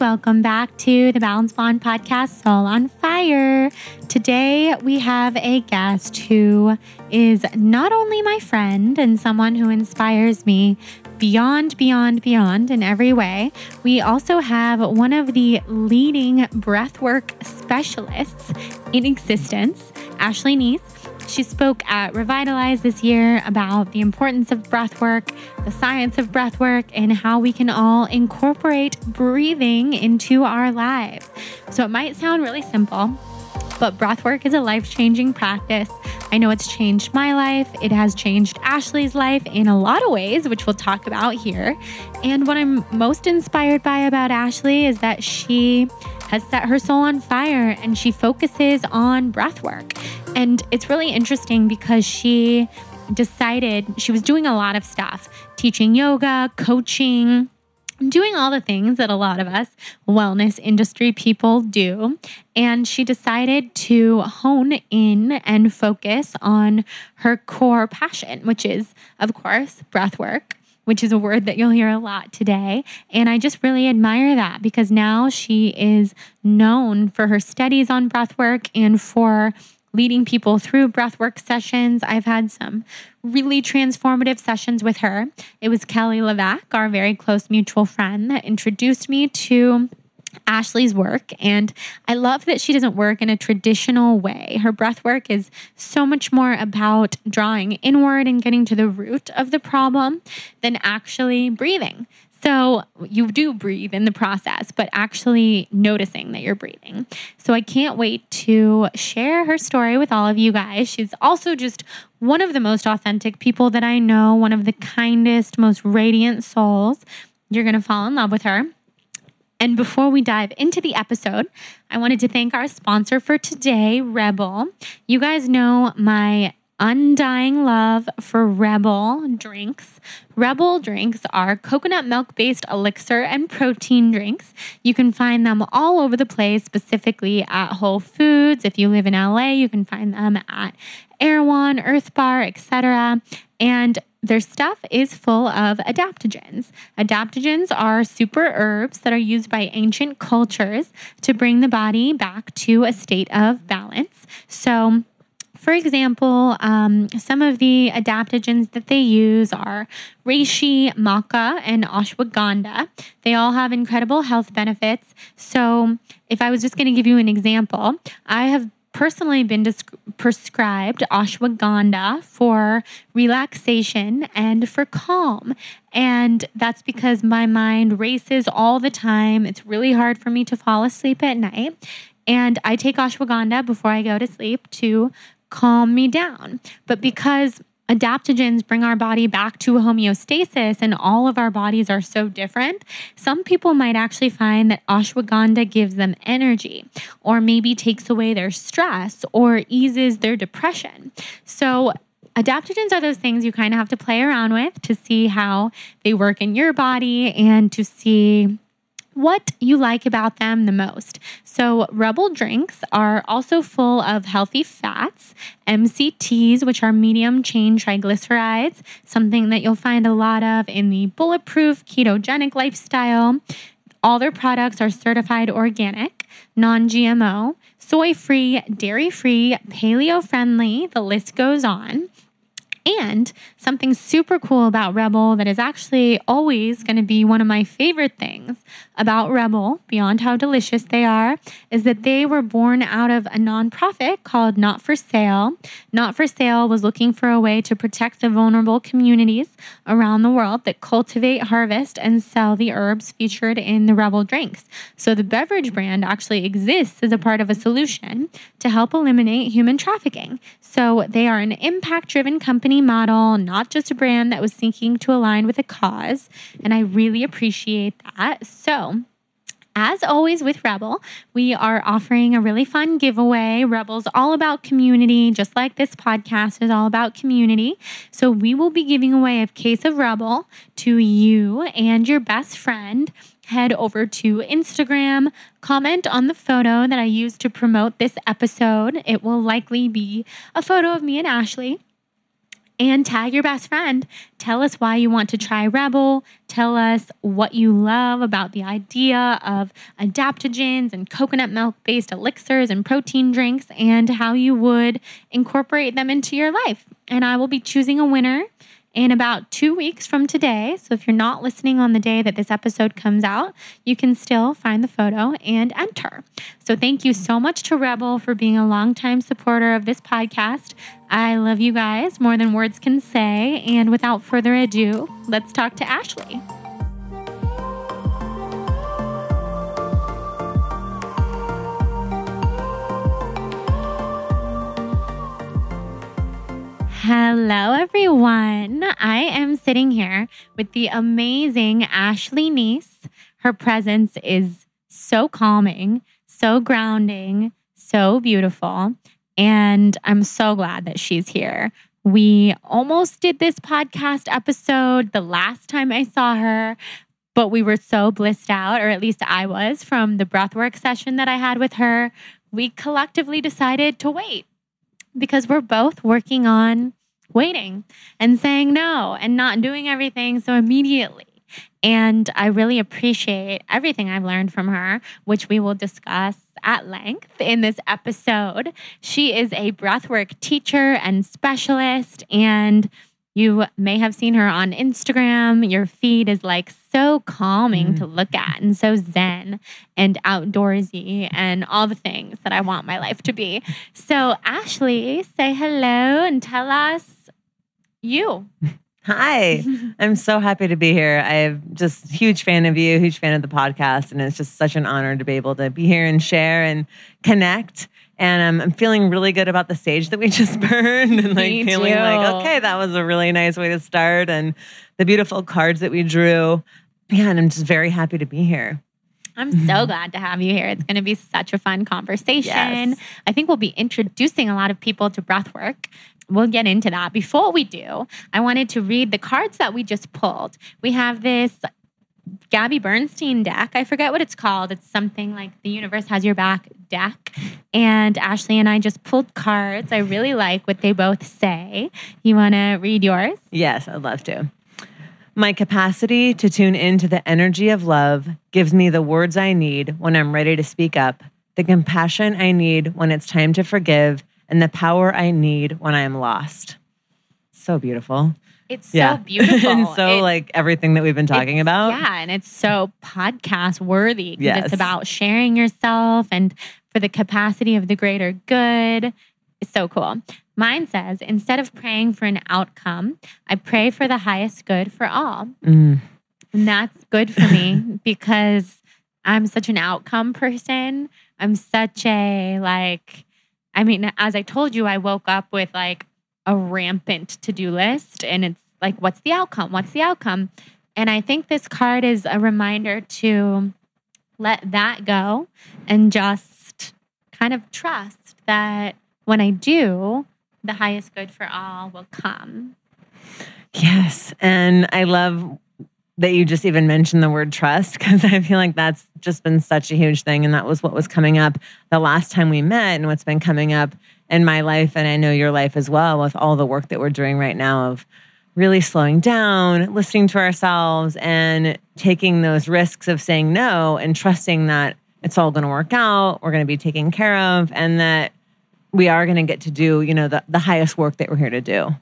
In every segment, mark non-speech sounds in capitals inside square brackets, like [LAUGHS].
Welcome back to the Balanced Blonde podcast, Soul on Fire. Today we have a guest who is not only my friend and someone who inspires me beyond, beyond, beyond in every way, we also have one of the leading breathwork specialists in existence, Ashley Neese. She spoke at Revitalize this year about the importance of breath work, the science of breath work, and how we can all incorporate breathing into our lives. So it might sound really simple, but breathwork is a life changing practice. I know it's changed my life. It has changed Ashley's life in a lot of ways, which we'll talk about here. And what I'm most inspired by about Ashley is that she has set her soul on fire and she focuses on breathwork. And it's really interesting because she decided she was doing a lot of stuff teaching yoga, coaching, doing all the things that a lot of us wellness industry people do. And she decided to hone in and focus on her core passion, which is, of course, breath work. Which is a word that you'll hear a lot today. And I just really admire that because now she is known for her studies on breath work and for leading people through breathwork sessions. I've had some really transformative sessions with her. It was Kelly LeVeque, our very close mutual friend, that introduced me to Ashley's work. And I love that she doesn't work in a traditional way. Her breath work is so much more about drawing inward and getting to the root of the problem than actually breathing. So you do breathe in the process, but actually noticing that you're breathing. So I can't wait to share her story with all of you guys. She's also just one of the most authentic people that I know, one of the kindest, most radiant souls. You're going to fall in love with her. And before we dive into the episode, I wanted to thank our sponsor for today, REBBL. You guys know my undying love for REBBL drinks. REBBL drinks are coconut milk based elixir and protein drinks. You can find them all over the place, specifically at Whole Foods. If you live in LA, you can find them at Erewhon, Earth Bar, etc. And their stuff is full of adaptogens. Adaptogens are super herbs that are used by ancient cultures to bring the body back to a state of balance. So, for example, um, some of the adaptogens that they use are reishi, maca, and ashwagandha. They all have incredible health benefits. So, if I was just going to give you an example, I have personally been disc- prescribed ashwagandha for relaxation and for calm. And that's because my mind races all the time. It's really hard for me to fall asleep at night. And I take ashwagandha before I go to sleep to calm me down. But because adaptogens bring our body back to homeostasis and all of our bodies are so different, some people might actually find that ashwagandha gives them energy or maybe takes away their stress or eases their depression. So, adaptogens are those things you kind of have to play around with to see how they work in your body and to see what you like about them the most. So, REBBL drinks are also full of healthy fats, MCTs, which are medium chain triglycerides, something that you'll find a lot of in the bulletproof ketogenic lifestyle. All their products are certified organic, non GMO, soy free, dairy free, paleo friendly. The list goes on. And something super cool about REBBL that is actually always going to be one of my favorite things about REBBL, beyond how delicious they are, is that they were born out of a nonprofit called Not for Sale. Not for Sale was looking for a way to protect the vulnerable communities around the world that cultivate, harvest, and sell the herbs featured in the REBBL drinks. So the beverage brand actually exists as a part of a solution to help eliminate human trafficking. So they are an impact driven company model, not just a brand that was seeking to align with a cause. And I really appreciate that. So, as always with REBBL, we are offering a really fun giveaway. REBBL's all about community, just like this podcast is all about community. So we will be giving away a case of REBBL to you and your best friend. Head over to Instagram, comment on the photo that I used to promote this episode. It will likely be a photo of me and Ashley and tag your best friend. Tell us why you want to try REBBL. Tell us what you love about the idea of adaptogens and coconut milk based elixirs and protein drinks and how you would incorporate them into your life. And I will be choosing a winner in about two weeks from today. So if you're not listening on the day that this episode comes out, you can still find the photo and enter. So thank you so much to REBBL for being a longtime supporter of this podcast. I love you guys more than words can say. And without further ado, let's talk to Ashley. Hello, everyone. I am sitting here with the amazing Ashley Neese. Her presence is so calming, so grounding, so beautiful. And I'm so glad that she's here. We almost did this podcast episode the last time I saw her, but we were so blissed out, or at least I was, from the breathwork session that I had with her. We collectively decided to wait because we're both working on waiting and saying no and not doing everything so immediately. And I really appreciate everything I've learned from her, which we will discuss at length in this episode. She is a breathwork teacher and specialist, and you may have seen her on Instagram. Your feed is like so calming mm. to look at and so zen and outdoorsy and all the things that I want my life to be. So, Ashley, say hello and tell us you. [LAUGHS] Hi, I'm so happy to be here. I'm just huge fan of you, huge fan of the podcast, and it's just such an honor to be able to be here and share and connect and um, I'm feeling really good about the sage that we [LAUGHS] just burned and like Me feeling too. like, okay, that was a really nice way to start. And the beautiful cards that we drew. Yeah, and I'm just very happy to be here. I'm so mm-hmm. [LAUGHS] glad to have you here. It's going to be such a fun conversation. Yes. I think we'll be introducing a lot of people to breathwork. We'll get into that. Before we do, I wanted to read the cards that we just pulled. We have this Gabby Bernstein deck. I forget what it's called. It's something like the universe has your back deck. And Ashley and I just pulled cards. I really like what they both say. You want to read yours? Yes, I'd love to. My capacity to tune into the energy of love gives me the words I need when I'm ready to speak up, the compassion I need when it's time to forgive, and the power I need when I am lost. So beautiful. It's yeah. [LAUGHS] so beautiful. and so, it, like everything that we've been talking about. Yeah. And it's so podcast worthy. Yes. It's about sharing yourself and for the capacity of the greater good. It's so cool. Mine says instead of praying for an outcome, I pray for the highest good for all. Mm. And that's good for me [LAUGHS] because I'm such an outcome person. I'm such a, like, I mean, as I told you, I woke up with like a rampant to do list and it's like, what's the outcome? What's the outcome? And I think this card is a reminder to let that go and just kind of trust that when I do, the highest good for all will come. Yes. And I love that you just even mentioned the word trust because I feel like that's just been such a huge thing. And that was what was coming up the last time we met and what's been coming up in my life. And I know your life as well with all the work that we're doing right now of really slowing down, listening to ourselves, and taking those risks of saying no and trusting that it's all going to work out, we're going to be taken care of, and that we are going to get to do, you know, the, the highest work that we're here to do.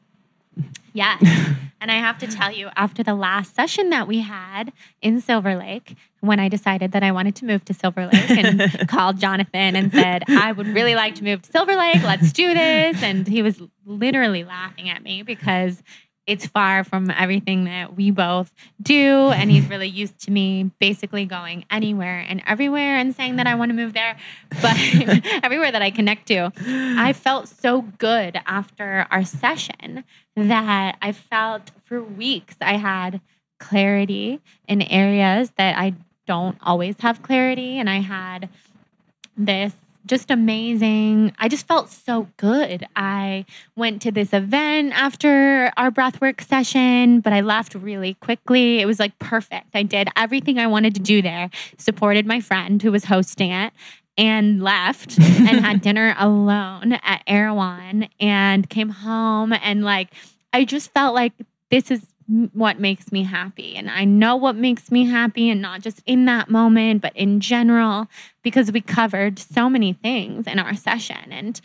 Yes. [LAUGHS] and I have to tell you, after the last session that we had in Silver Lake, when I decided that I wanted to move to Silver Lake and [LAUGHS] called Jonathan and said, I would really like to move to Silver Lake. Let's do this. And he was literally laughing at me because it's far from everything that we both do. And he's really used to me basically going anywhere and everywhere and saying that I want to move there, but [LAUGHS] everywhere that I connect to. I felt so good after our session that I felt for weeks I had clarity in areas that I don't always have clarity. And I had this just amazing. I just felt so good. I went to this event after our breathwork session, but I left really quickly. It was like perfect. I did everything I wanted to do there, supported my friend who was hosting it, and left [LAUGHS] and had dinner alone at Erewhon and came home and like I just felt like this is what makes me happy. And I know what makes me happy, and not just in that moment, but in general, because we covered so many things in our session. And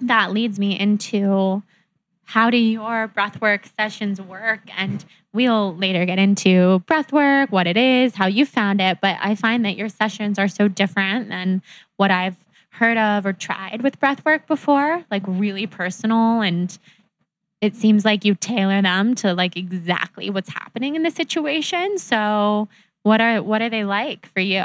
that leads me into how do your breathwork sessions work? And we'll later get into breathwork, what it is, how you found it. But I find that your sessions are so different than what I've heard of or tried with breathwork before, like really personal and it seems like you tailor them to like exactly what's happening in the situation. So what are what are they like for you?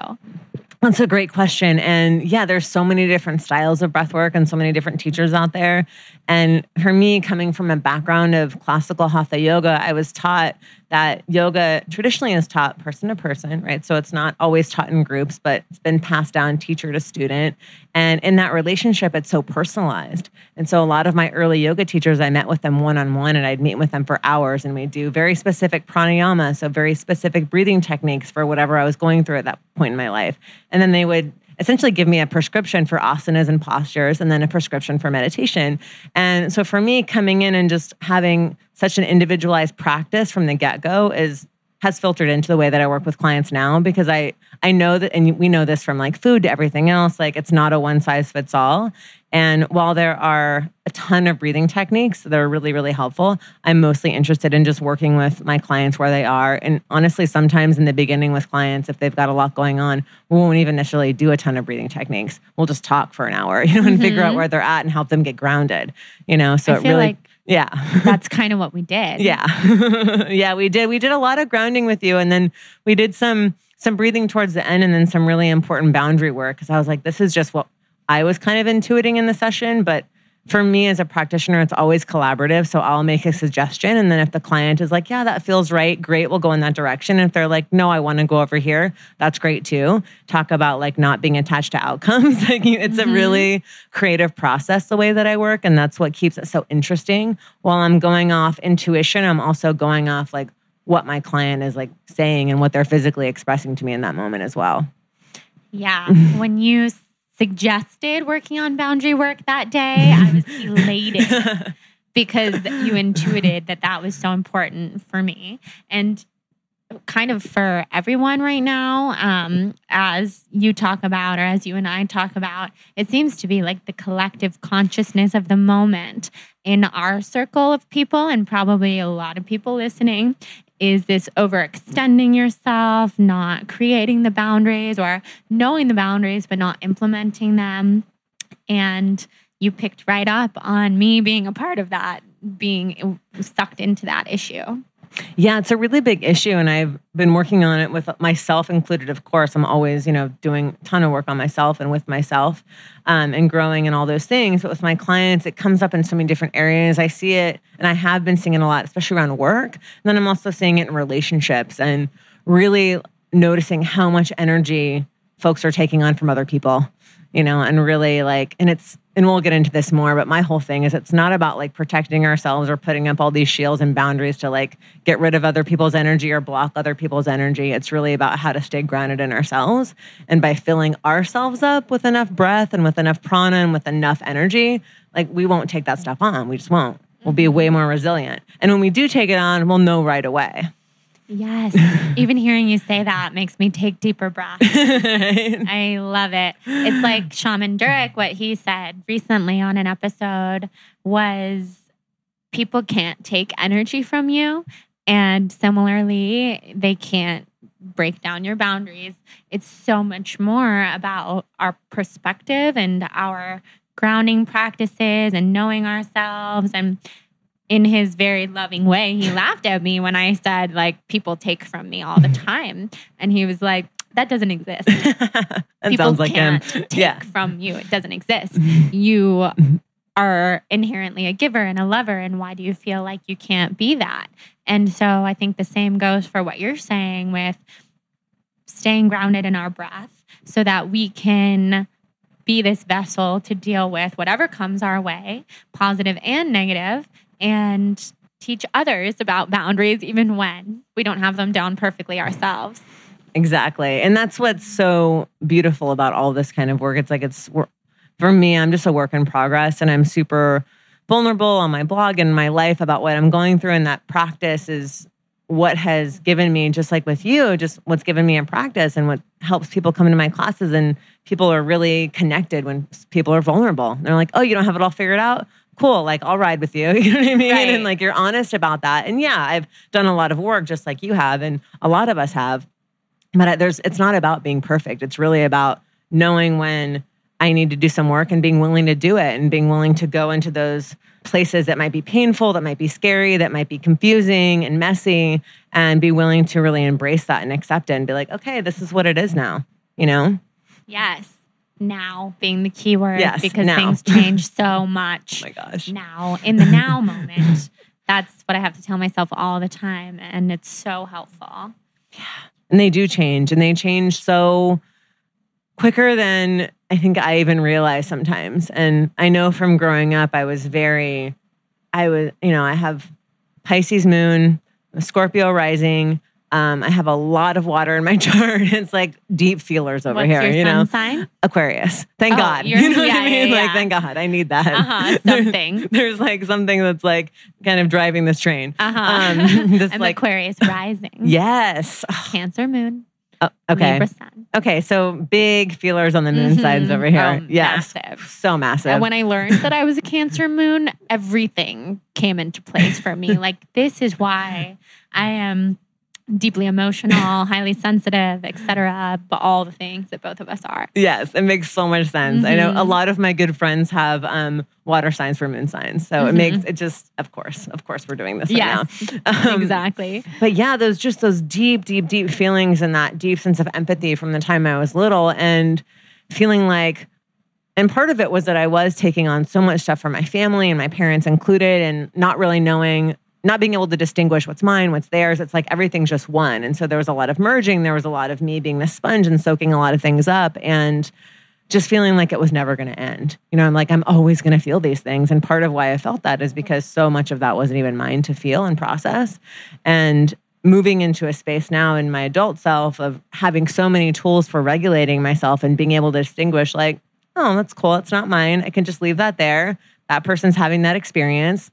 That's a great question. And yeah, there's so many different styles of breath work and so many different teachers out there. And for me, coming from a background of classical hatha yoga, I was taught that yoga traditionally is taught person to person, right? So it's not always taught in groups, but it's been passed down teacher to student. And in that relationship, it's so personalized. And so a lot of my early yoga teachers, I met with them one on one and I'd meet with them for hours and we'd do very specific pranayama, so very specific breathing techniques for whatever I was going through at that point in my life. And then they would essentially give me a prescription for asanas and postures and then a prescription for meditation. And so for me, coming in and just having such an individualized practice from the get go is has filtered into the way that I work with clients now because I I know that and we know this from like food to everything else like it's not a one size fits all and while there are a ton of breathing techniques that are really really helpful I'm mostly interested in just working with my clients where they are and honestly sometimes in the beginning with clients if they've got a lot going on we won't even necessarily do a ton of breathing techniques we'll just talk for an hour [LAUGHS] you know and mm-hmm. figure out mm-hmm. where they're at and help them get grounded you know so I it really like- yeah. That's kind of what we did. Yeah. [LAUGHS] yeah, we did. We did a lot of grounding with you and then we did some some breathing towards the end and then some really important boundary work cuz I was like this is just what I was kind of intuiting in the session, but for me as a practitioner, it's always collaborative. So I'll make a suggestion. And then if the client is like, yeah, that feels right, great, we'll go in that direction. And If they're like, no, I want to go over here, that's great too. Talk about like not being attached to outcomes. [LAUGHS] like it's mm-hmm. a really creative process the way that I work. And that's what keeps it so interesting. While I'm going off intuition, I'm also going off like what my client is like saying and what they're physically expressing to me in that moment as well. Yeah. [LAUGHS] when you suggested working on boundary work that day, I was [LAUGHS] elated because you intuited that that was so important for me. And kind of for everyone right now, um, as you talk about, or as you and I talk about, it seems to be like the collective consciousness of the moment in our circle of people, and probably a lot of people listening, is this overextending yourself, not creating the boundaries, or knowing the boundaries but not implementing them? And you picked right up on me being a part of that, being sucked into that issue. Yeah, it's a really big issue, and I've been working on it with myself included. Of course, I'm always, you know, doing a ton of work on myself and with myself, um, and growing and all those things. But with my clients, it comes up in so many different areas. I see it, and I have been seeing it a lot, especially around work. And then I'm also seeing it in relationships, and really noticing how much energy folks are taking on from other people you know, and really like, and it's, and we'll get into this more, but my whole thing is it's not about like protecting ourselves or putting up all these shields and boundaries to like get rid of other people's energy or block other people's energy. It's really about how to stay grounded in ourselves. And by filling ourselves up with enough breath and with enough prana and with enough energy, like we won't take that stuff on. We just won't. We'll be mm-hmm. way more resilient. And when we do take it on, we'll know right away. Yes. [LAUGHS] Even hearing you say that makes me take deeper breaths. [LAUGHS] I love it. It's like Shaman Durek, what he said recently on an episode was people can't take energy from you. And similarly, they can't break down your boundaries. It's so much more about our perspective and our grounding practices and knowing ourselves and in his very loving way, he laughed at me when I said, like, people take from me all the [LAUGHS] time. And he was like, that doesn't exist. [LAUGHS] that people sounds like can't him. [LAUGHS] take yeah. from you. It doesn't exist. you are inherently a giver and a lover. And why do you feel like you can't be that? And so I think the same goes for what you're saying with staying grounded in our breath so that we can be this vessel to deal with whatever comes our way, positive and negative, and teach others about boundaries even when we don't have them down perfectly ourselves. Exactly. And that's what's so beautiful about all this kind of work. It's like it's for me, I'm just a work in progress and I'm super vulnerable on my blog and my life about what I'm going through. And that practice is what has given me, just like with you, just what's given me in practice and what helps people come into my classes. And people are really connected when people are vulnerable. They're like, oh, you don't have it all figured out? Cool, like I'll ride with you. [LAUGHS] You know what I mean? Right. And like you're honest about that. And yeah, I've done a lot of work just like you have, and a lot of us have. But there's it's not about being perfect. It's really about knowing when I need to do some work and being willing to do it and being willing to go into those places that might be painful, that might be scary, that might be confusing and messy, and be willing to really embrace that and accept it and be like, okay, this is what it is now, you know? Yes. Now being the key word Yes, because now. things change so much [LAUGHS] Oh my gosh. now in the now [LAUGHS] moment. That's what I have to tell myself all the time. And it's so helpful. Yeah. And they do change and they change so quicker than I think I even realize sometimes. And I know from growing up, I was very, I was, you know, I have Pisces moon, Scorpio rising. Um, I have a lot of water in my [LAUGHS] chart. It's like deep feelers over What's here, your you know. sign? Aquarius. Thank Oh, God. [LAUGHS] You know what I mean? yeah, Like, thank God. I need that. Uh-huh, [LAUGHS] There's- something. There's like something that's like kind of driving this train. Uh-huh. Um, this I'm like, Aquarius rising. yes. [SIGHS] Cancer moon. Oh, okay. Okay, so big feelers on the moon Mhm. sides over here. Oh, yes. massive. So massive. And when I learned that I was a Cancer moon, everything came into place for me. Like, this is why I am deeply emotional, [LAUGHS] highly sensitive, etc. But all the things that both of us are. yes, it makes so much sense. I know a Mhm. lot of my good friends have um, water signs for moon signs. So it Mhm. makes it just, of course, of course, we're doing this right now. [LAUGHS] Um, exactly. But yeah, those just those deep, deep, deep feelings and that deep sense of empathy from the time I was little and feeling like, and part of it was that I was taking on so much stuff from my family and my parents included, and not really knowing, not being able to distinguish what's mine, what's theirs. It's like everything's just one. And so there was a lot of merging. There was a lot of me being the sponge and soaking a lot of things up. And just feeling like it was never going to end. You know, I'm like, I'm always going to feel these things. And part of why I felt that is because so much of that wasn't even mine to feel and process. And moving into a space now in my adult self of having so many tools for regulating myself and being able to distinguish, like, oh, that's cool. It's not mine. I can just leave that there. That person's having that experience.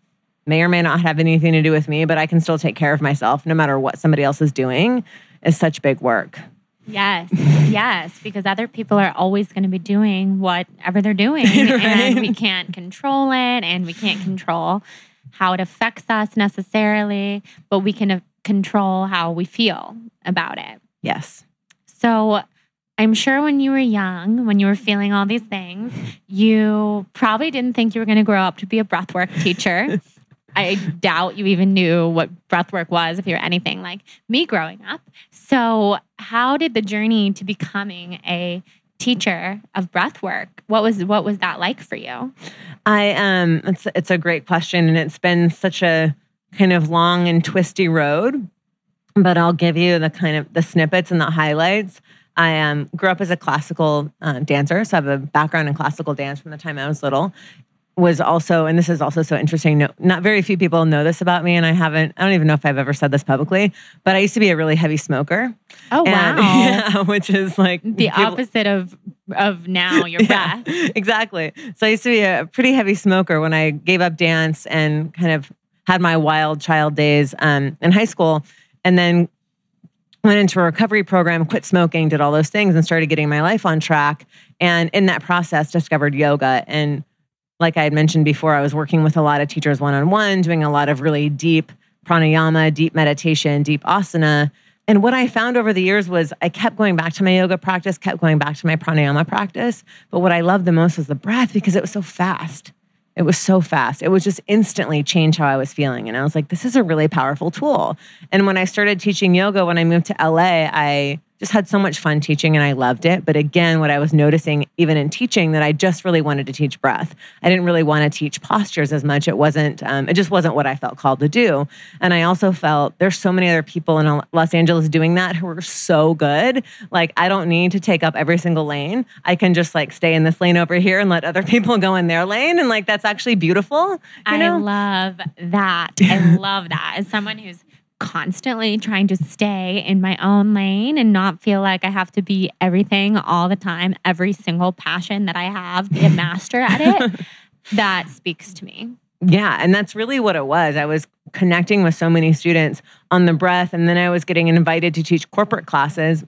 May or may not have anything to do with me, but I can still take care of myself no matter what somebody else is doing is such big work. Yes, yes, because other people are always going to be doing whatever they're doing, [LAUGHS] and we can't control it, and we can't control how it affects us necessarily, but we can uh, control how we feel about it. Yes. So, I'm sure when you were young, when you were feeling all these things, you probably didn't think you were going to grow up to be a breathwork teacher. [LAUGHS] I doubt you even knew what breathwork was if you're anything like me growing up. So, how did the journey to becoming a teacher of breathwork? What was what was that like for you? I um it's it's a great question and it's been such a kind of long and twisty road, but I'll give you the kind of the snippets and the highlights. I um, grew up as a classical uh, dancer, so I have a background in classical dance from the time I was little. Was also, and this is also so interesting. No, not very few people know this about me, and I haven't. I don't even know if I've ever said this publicly, but I used to be a really heavy smoker. Oh And- wow. [LAUGHS] yeah, which is like The people- opposite of of now your [LAUGHS] Yeah, breath. exactly. So I used to be a pretty heavy smoker when I gave up dance and kind of had my wild child days um, in high school, and then went into a recovery program, quit smoking, did all those things, and started getting my life on track. And in that process, discovered yoga. And like I had mentioned before, I was working with a lot of teachers one on one, doing a lot of really deep pranayama, deep meditation, deep asana. And what I found over the years was I kept going back to my yoga practice, kept going back to my pranayama practice. But what I loved the most was the breath because it was so fast. It was so fast. It was just instantly change how I was feeling. And I was like, this is a really powerful tool. And when I started teaching yoga, when I moved to LA, I just had so much fun teaching and I loved it. But again, what I was noticing, even in teaching, that I just really wanted to teach breath. I didn't really want to teach postures as much. It wasn't, um, it just wasn't what I felt called to do. And I also felt there's so many other people in Los Angeles doing that who are so good. Like, I don't need to take up every single lane. I can just like stay in this lane over here and let other [LAUGHS] people go in their lane. And like, that's actually beautiful. I know? love that. I love that. As someone who's constantly trying to stay in my own lane and not feel like I have to be everything all the time, every single passion that I have, be a [LAUGHS] master at it, that speaks to me. Yeah, and that's really what it was. I was connecting with so many students on the breath, and then I was getting invited to teach corporate classes.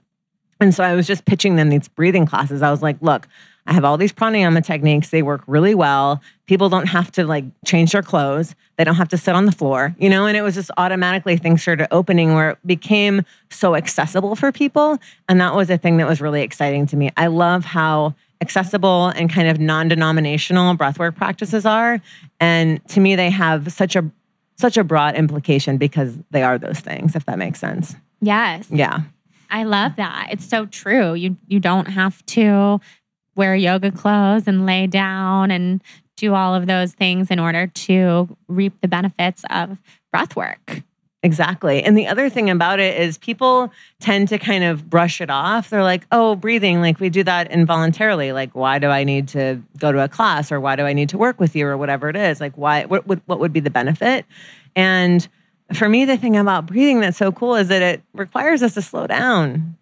And so I was just pitching them these breathing classes. I was like, look, I have all these pranayama techniques. They work really well. People don't have to like change their clothes. They don't have to sit on the floor, you know? And it was just automatically things started opening where it became so accessible for people. And that was a thing that was really exciting to me. I love how accessible and kind of non-denominational breathwork practices are. And to me, they have such a such a broad implication because they are those things, if that makes sense. Yes. Yeah. I love that. It's so true. You you don't have to wear yoga clothes and lay down and do all of those things in order to reap the benefits of breath work. Exactly. And the other thing about it is people tend to kind of brush it off. They're like, oh, breathing, like we do that involuntarily. Like, why do I need to go to a class or why do I need to work with you or whatever it is? Like, why, what, what, what would be the benefit? And for me, the thing about breathing that's so cool is that it requires us to slow down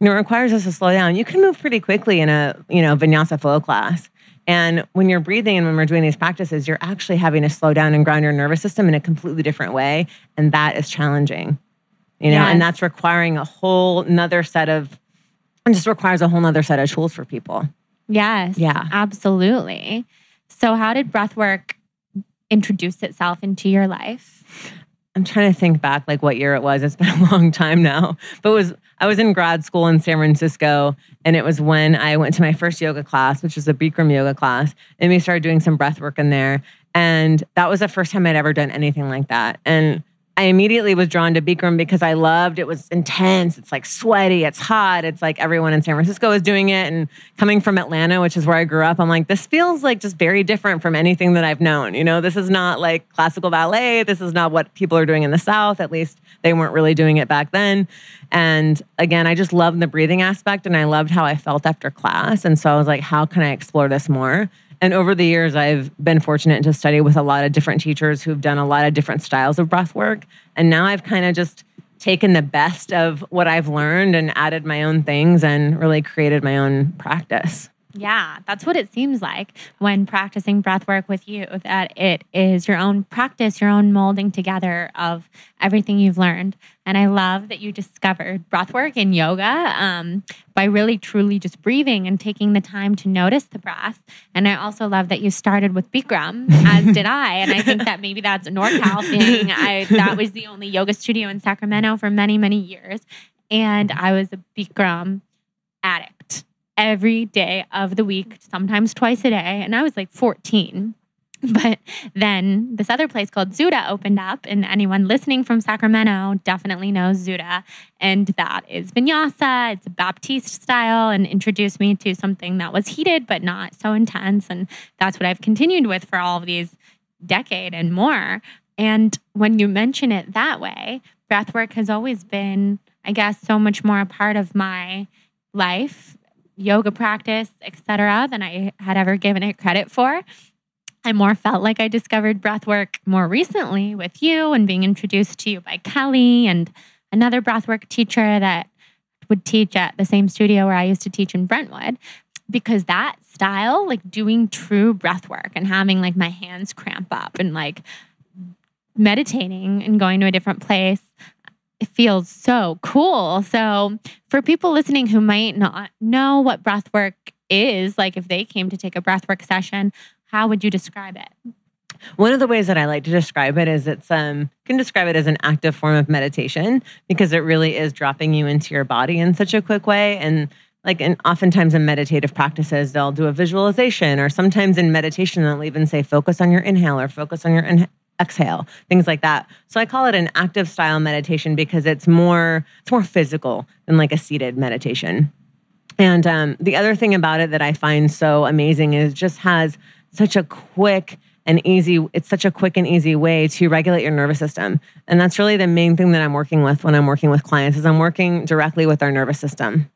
you know, it requires us to slow down. You can move pretty quickly in a, you know, vinyasa flow class. And when you're breathing and when we're doing these practices, you're actually having to slow down and ground your nervous system in a completely different way. And that is challenging. You know, yes. and that's requiring a whole nother set of and just requires a whole nother set of tools for people. Yes. Yeah. Absolutely. So how did breath work introduce itself into your life? I'm trying to think back like what year it was. It's been a long time now. But was I was in grad school in San Francisco and it was when I went to my first yoga class, which was a Bikram yoga class, and we started doing some breath work in there. And that was the first time I'd ever done anything like that. And I immediately was drawn to Bikram because I loved it was intense. It's like sweaty, it's hot. It's like everyone in San Francisco is doing it. And coming from Atlanta, which is where I grew up, I'm like, this feels like just very different from anything that I've known. You know, this is not like classical ballet. This is not what people are doing in the South. At least they weren't really doing it back then. And again, I just loved the breathing aspect and I loved how I felt after class. And so I was like, how can I explore this more? And over the years, I've been fortunate to study with a lot of different teachers who've done a lot of different styles of breath work. And now I've kind of just taken the best of what I've learned and added my own things and really created my own practice. Yeah, that's what it seems like when practicing breath work with you, that it is your own practice, your own molding together of everything you've learned. And I love that you discovered breath work in yoga um, by really truly just breathing and taking the time to notice the breath. And I also love that you started with Bikram, as did [LAUGHS] I. And I think that maybe that's a NorCal thing. I, that was the only yoga studio in Sacramento for many, many years. And I was a Bikram addict every day of the week, sometimes twice a day. And I was like 14. [LAUGHS] But then this other place called Zuda opened up, and anyone listening from Sacramento definitely knows Zuda. And that is vinyasa, it's a Baptiste style, and introduced me to something that was heated but not so intense. And that's what I've continued with for all of these decade and more. And when you mention it that way, breathwork has always been, I guess, so much more a part of my life yoga practice, etc., than I had ever given it credit for. I more felt like I discovered breath work more recently with you and being introduced to you by Kelly and another breathwork teacher that would teach at the same studio where I used to teach in Brentwood. Because that style, like doing true breath work and having like my hands cramp up and like meditating and going to a different place it feels so cool. So, for people listening who might not know what breath work is, like if they came to take a breath work session, how would you describe it? One of the ways that I like to describe it is it's um can describe it as an active form of meditation because it really is dropping you into your body in such a quick way and like and oftentimes in meditative practices they'll do a visualization or sometimes in meditation they'll even say focus on your inhale or focus on your in- exhale, things like that. So I call it an active style meditation because it's more it's more physical than like a seated meditation. And um, the other thing about it that I find so amazing is just has such a quick and easy it's such a quick and easy way to regulate your nervous system and that's really the main thing that i'm working with when i'm working with clients is i'm working directly with our nervous system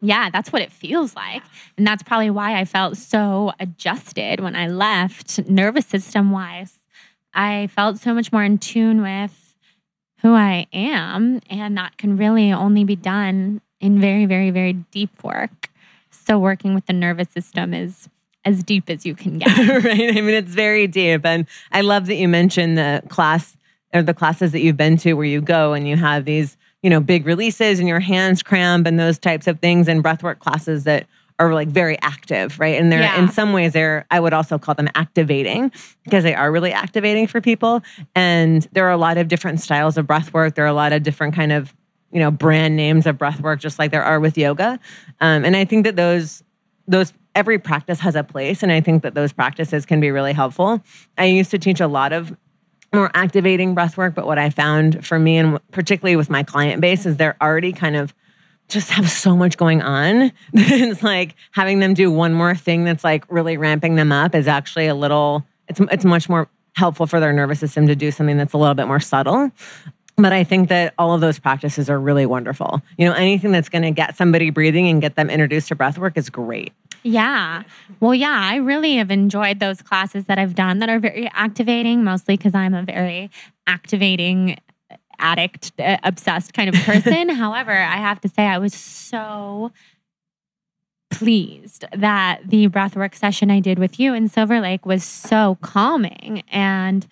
yeah, that's what it feels like. And that's probably why I felt so adjusted when I left, nervous system wise. I felt so much more in tune with who I am, and that can really only be done in very, very, very deep work. So, working with the nervous system is as deep as you can get. [LAUGHS] right. I mean, it's very deep. And I love that you mentioned the class or the classes that you've been to where you go and you have these, you know, big releases and your hands cramp and those types of things and breathwork classes that are like very active, right? And they're Yeah. in some ways they're I would also call them activating because they are really activating for people. And there are a lot of different styles of breath work. There are a lot of different kind of you know brand names of breath work, just like there are with yoga. Um, and I think that those those every practice has a place, and I think that those practices can be really helpful. I used to teach a lot of more activating breath work, but what I found for me and particularly with my client base is they're already kind of just have so much going on. [LAUGHS] it's like having them do one more thing that's like really ramping them up is actually a little it's it's much more helpful for their nervous system to do something that's a little bit more subtle. But I think that all of those practices are really wonderful. You know, anything that's going to get somebody breathing and get them introduced to breath work is great. Yeah. Well, yeah, I really have enjoyed those classes that I've done that are very activating, mostly because I'm a very activating addict, uh, obsessed kind of [LAUGHS] person. However, I have to say, I was so pleased that the breathwork session I did with you in Silver Lake was so calming. And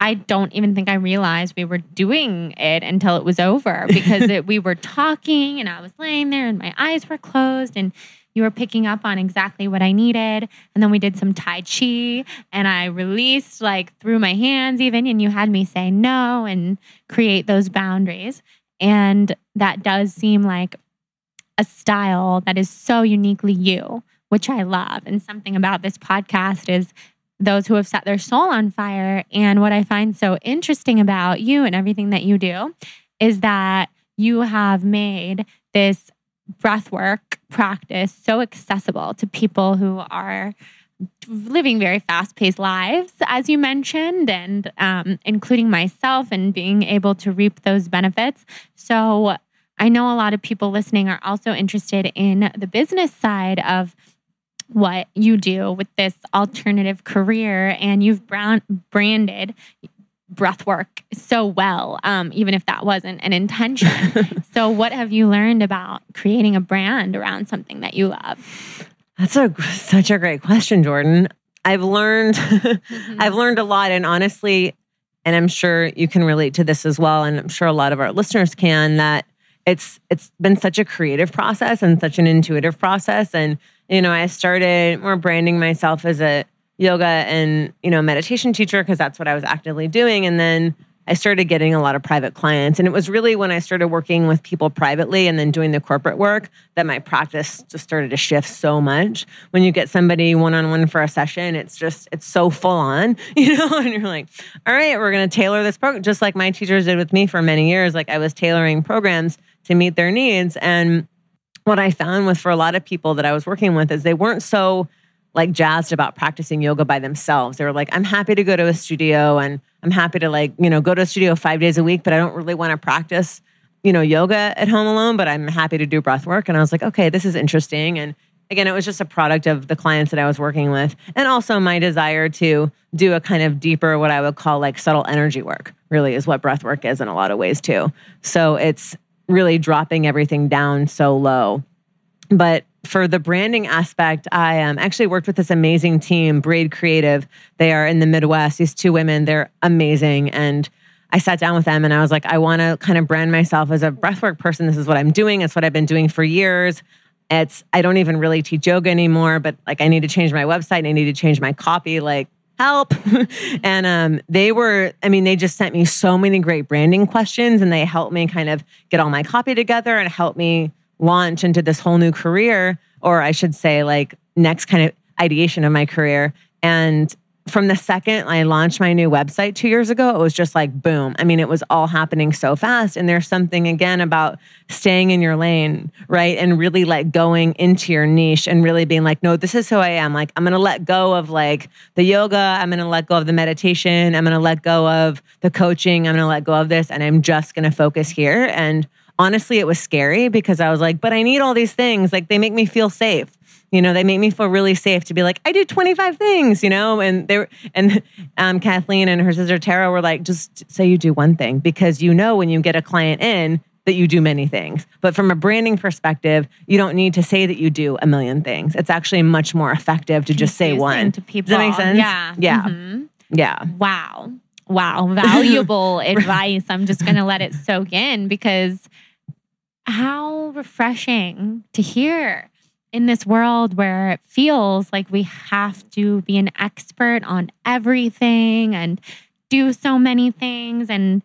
I don't even think I realized we were doing it until it was over because [LAUGHS] it, we were talking and I was laying there and my eyes were closed and you were picking up on exactly what I needed. And then we did some Tai Chi and I released like through my hands, even, and you had me say no and create those boundaries. And that does seem like a style that is so uniquely you, which I love. And something about this podcast is those who have set their soul on fire. And what I find so interesting about you and everything that you do is that you have made this breathwork practice so accessible to people who are living very fast paced lives, as you mentioned, and um, including myself and being able to reap those benefits. So I know a lot of people listening are also interested in the business side of what you do with this alternative career, and you've brown- branded breathwork so well, um, even if that wasn't an intention. [LAUGHS] so, what have you learned about creating a brand around something that you love? That's a such a great question, Jordan. I've learned [LAUGHS] Mm-hmm. I've learned a lot and honestly and I'm sure you can relate to this as well and I'm sure a lot of our listeners can that it's it's been such a creative process and such an intuitive process and you know I started more branding myself as a yoga and you know meditation teacher because that's what I was actively doing. And then I started getting a lot of private clients. And it was really when I started working with people privately and then doing the corporate work that my practice just started to shift so much. When you get somebody one-on-one for a session it's just it's so full on [LAUGHS] you know and you're like all right we're going to tailor this program just like my teachers did with me for many years. Like I was tailoring programs to meet their needs. And what I found with for a lot of people that I was working with is they weren't so like jazzed about practicing yoga by themselves. They were like, I'm happy to go to a studio and I'm happy to like, you know, go to a studio five days a week, but I don't really want to practice, you know, yoga at home alone, but I'm happy to do breath work. And I was like, okay, this is interesting. And again, it was just a product of the clients that I was working with. And also my desire to do a kind of deeper, what I would call like subtle energy work, really is what breath work is in a lot of ways too. So it's really dropping everything down so low. But for the branding aspect, I um, actually worked with this amazing team, Braid Creative. They are in the Midwest. These two women, they're amazing. And I sat down with them and I was like, I want to kind of brand myself as a breathwork person. This is what I'm doing. It's what I've been doing for years. It's I don't even really teach yoga anymore, but like I need to change my website and I need to change my copy. Like help. [LAUGHS] and um, they were, I mean, they just sent me so many great branding questions and they helped me kind of get all my copy together and help me launch into this whole new career, or I should say, like next kind of ideation of my career. And from the second I launched my new website two years ago, it was just like boom. I mean, it was all happening so fast. And there's something again about staying in your lane, right? And really like going into your niche and really being like, no, this is who I am. Like, I'm gonna let go of like the yoga, I'm gonna let go of the meditation, I'm gonna let go of the coaching, I'm gonna let go of this, and I'm just gonna focus here. And honestly, it was scary because I was like, but I need all these things. Like, they make me feel safe you know they make me feel really safe to be like i do 25 things you know and they were and um, kathleen and her sister tara were like just say you do one thing because you know when you get a client in that you do many things. But from a branding perspective, you don't need to say that you do a million things. It's actually much more effective to just say one. to people. Does that make sense? Yeah. Yeah. Mhm. Yeah. Wow. Wow. Valuable [LAUGHS] advice. I'm just going to let it soak in because how refreshing to hear in this world where it feels like we have to be an expert on everything and do so many things. And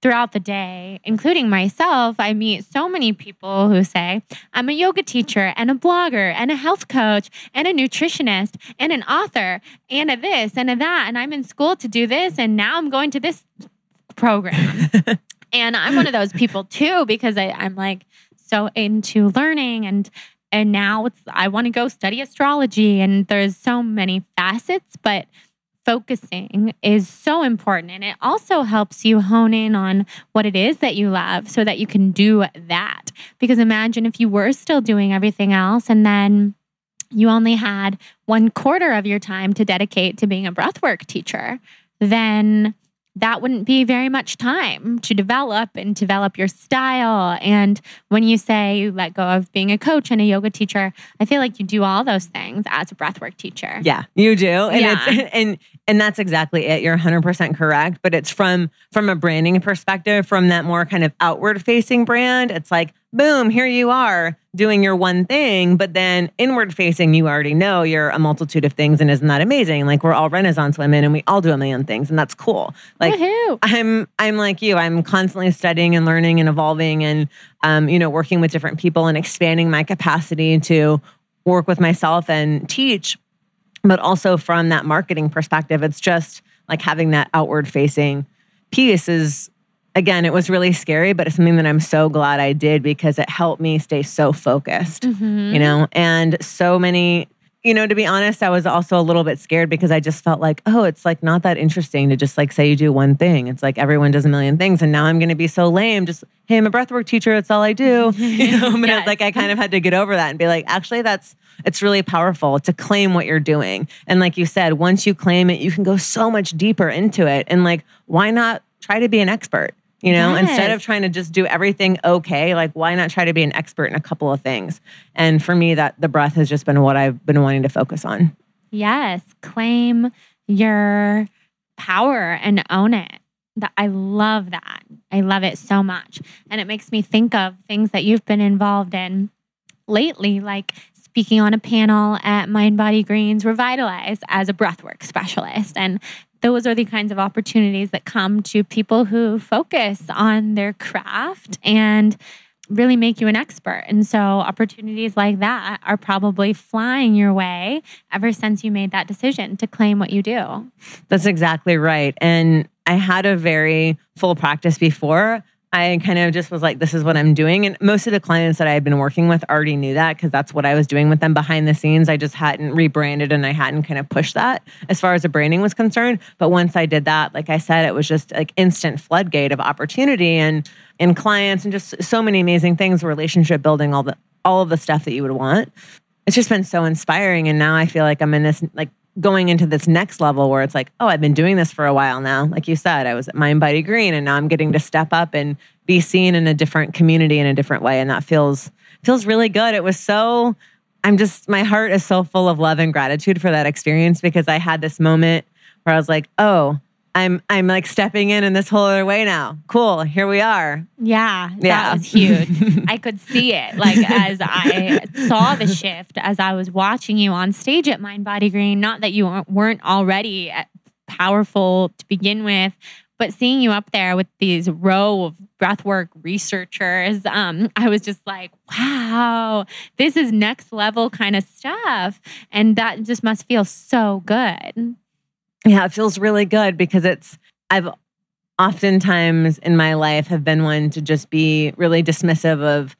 throughout the day, including myself, I meet so many people who say, I'm a yoga teacher and a blogger and a health coach and a nutritionist and an author and a this and a that. And I'm in school to do this. And now I'm going to this program. [LAUGHS] and I'm one of those people too, because I, I'm like so into learning and and now it's I want to go study astrology and there's so many facets, but focusing is so important and it also helps you hone in on what it is that you love so that you can do that. Because imagine if you were still doing everything else and then you only had one quarter of your time to dedicate to being a breathwork teacher, then that wouldn't be very much time to develop and develop your style. And when you say you let go of being a coach and a yoga teacher, I feel like you do all those things as a breathwork teacher. Yeah, you do. And Yeah. it's [LAUGHS] and and that's exactly it. You're 100% correct, but it's from from a branding perspective, from that more kind of outward facing brand. It's like, boom, here you are doing your one thing, but then inward facing, you already know you're a multitude of things and isn't that amazing? Like we're all renaissance women and we all do a million things and that's cool. Like Woohoo. I'm I'm like you. I'm constantly studying and learning and evolving and um, you know, working with different people and expanding my capacity to work with myself and teach. But also from that marketing perspective, it's just like having that outward facing piece is again, it was really scary, but it's something that I'm so glad I did because it helped me stay so focused Mhm. you know? And so many you know to be honest i was also a little bit scared because i just felt like oh it's like not that interesting to just like say you do one thing. It's like everyone does a million things and now i'm going to be so lame. Just hey i'm a breathwork teacher. That's all i do. [LAUGHS] You know [LAUGHS] but Yes. like i kind of had to get over that and be like actually that's it's really powerful to claim what you're doing. And like you said once you claim it you can go so much deeper into it. And like why not try to be an expert you know instead of trying to just do everything okay like why not try to be an expert in a couple of things and for me that the breath has just been what i've been wanting to focus on Yes, claim your power and own it. That I love that. I love it so much. And it makes me think of things that you've been involved in lately, like speaking on a panel at Mind Body Greens Revitalize as a breathwork specialist. And those are the kinds of opportunities that come to people who focus on their craft and really make you an expert. And so opportunities like that are probably flying your way ever since you made that decision to claim what you do. That's exactly right. And I had a very full practice before. I kind of just was like, this is what I'm doing. And most of the clients that I had been working with already knew that because that's what I was doing with them behind the scenes. I just hadn't rebranded and I hadn't kind of pushed that as far as the branding was concerned. But once I did that, like I said, it was just like instant floodgate of opportunity and and clients and just so many amazing things, relationship building, all the all of the stuff that you would want. It's just been so inspiring. And now I feel like I'm in this like going into this next level where it's like, oh, I've been doing this for a while now. Like you said, I was at Mind Body Green and now I'm getting to step up and be seen in a different community in a different way. And that feels feels really good. It was so I'm just my heart is so full of love and gratitude for that experience because I had this moment where I was like, oh, I'm I'm like stepping in in this whole other way now. Cool, here we are. Yeah, Yeah. that was huge. [LAUGHS] I could see it like as I saw the shift as I was watching you on stage at Mind Body Green. Not that you weren't- already uh, powerful to begin with, but seeing you up there with these row of breathwork researchers, um, I was just like, wow, this is next level kind of stuff. And that just must feel so good. Yeah, it feels really good because it's I've oftentimes in my life have been one to just be really dismissive of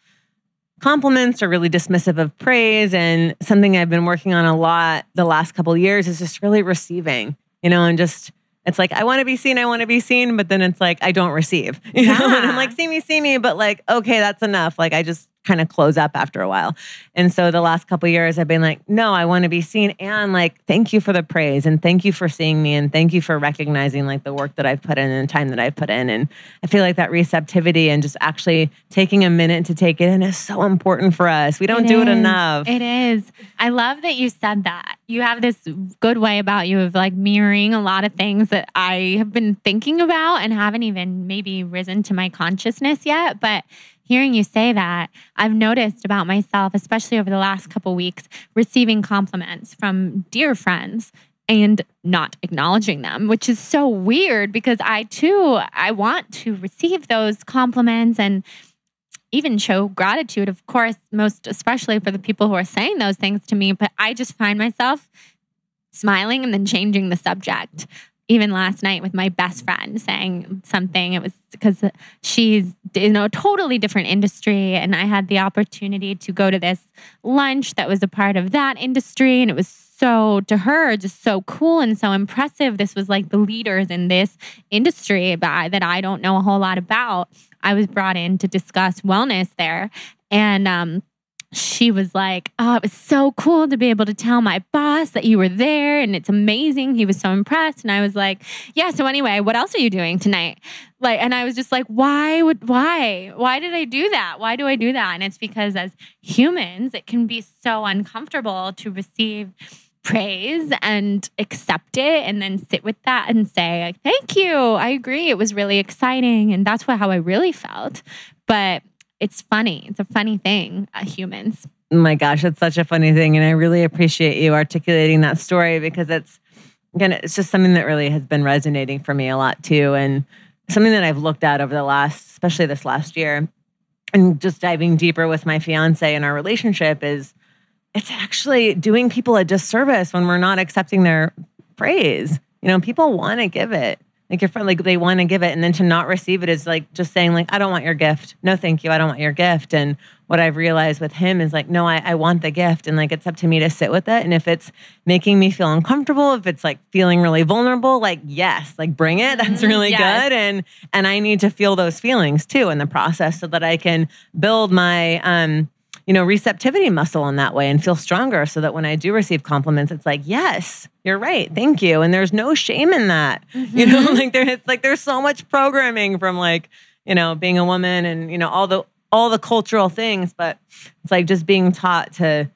compliments or really dismissive of praise and something I've been working on a lot the last couple of years is just really receiving, you know, and just it's like I want to be seen, I want to be seen, but then it's like I don't receive. [LAUGHS] You know, and I'm like see me, see me, but like okay, that's enough. Like I just kind of close up after a while. And so the last couple years I've been like, no, I want to be seen and like thank you for the praise and thank you for seeing me and thank you for recognizing like the work that I've put in and the time that I've put in. And I feel like that receptivity and just actually taking a minute to take it in is so important for us. We don't It do it enough. It is. I love that you said that. You have this good way about you of like mirroring a lot of things that I have been thinking about and haven't even maybe risen to my consciousness yet. But hearing you say that, I've noticed about myself, especially over the last couple weeks, receiving compliments from dear friends and not acknowledging them, which is so weird because I too I want to receive those compliments and even show gratitude, of course, most especially for the people who are saying those things to me. But I just find myself smiling and then changing the subject. Even last night with my best friend saying something, it was because she's in a totally different industry. And I had the opportunity to go to this lunch that was a part of that industry. And it was so, to her, just so cool and so impressive. This was like the leaders in this industry that I don't know a whole lot about. I was brought in to discuss wellness there. And um, she was like, Oh, it was so cool to be able to tell my boss that you were there. And it's amazing. He was so impressed. And I was like, Yeah, so anyway, what else are you doing tonight? Like, and I was just like, Why would, why? Why did I do that? Why do I do that? And it's because as humans, it can be so uncomfortable to receive praise and accept it and then sit with that and say thank you i agree it was really exciting and that's what how i really felt but it's funny it's a funny thing uh, humans my gosh, it's such a funny thing. And I really appreciate you articulating that story because it's, again, it's just something that really has been resonating for me a lot too. And something that I've looked at over the last, especially this last year, and just diving deeper with my fiance and our relationship is it's actually doing people a disservice when we're not accepting their praise. You know, people want to give it. Like your friend, like they want to give it, and then to not receive it is like just saying, like, I don't want your gift. No, thank you. I don't want your gift. And what I've realized with him is like, no, I, I want the gift. And like it's up to me to sit with it. And if it's making me feel uncomfortable, if it's like feeling really vulnerable, like yes, like bring it. That's Mhm, really yes. good. And and I need to feel those feelings too in the process so that I can build my um you know, receptivity muscle in that way and feel stronger so that when I do receive compliments, it's like, yes, you're right. Thank you. And there's no shame in that. [LAUGHS] You know, mm-hmm. like there, it's like there's so much programming from like, you know, being a woman and, you know, all the all the cultural things, but it's like just being taught to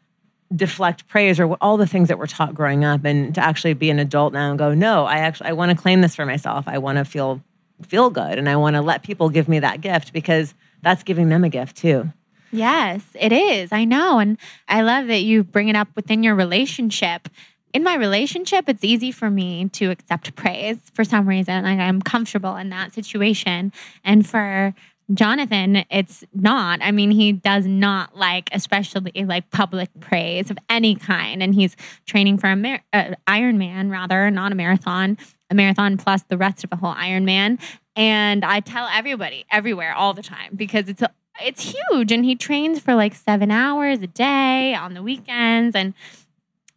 deflect praise or all the things that we're taught growing up and to actually be an adult now and go, no, I actually I want to claim this for myself. I want to feel feel good and I want to let people give me that gift because that's giving them a gift too. Yes, it is. I know. And I love that you bring it up within your relationship. In my relationship, it's easy for me to accept praise for some reason. Like I'm comfortable in that situation. And for Jonathan, it's not. I mean, he does not like, especially like public praise of any kind. And he's training for a mar- uh, Ironman, rather, not a marathon, a marathon plus the rest of a whole Ironman. And I tell everybody, everywhere, all the time, because it's it's huge. And he trains for like seven hours a day on the weekends. And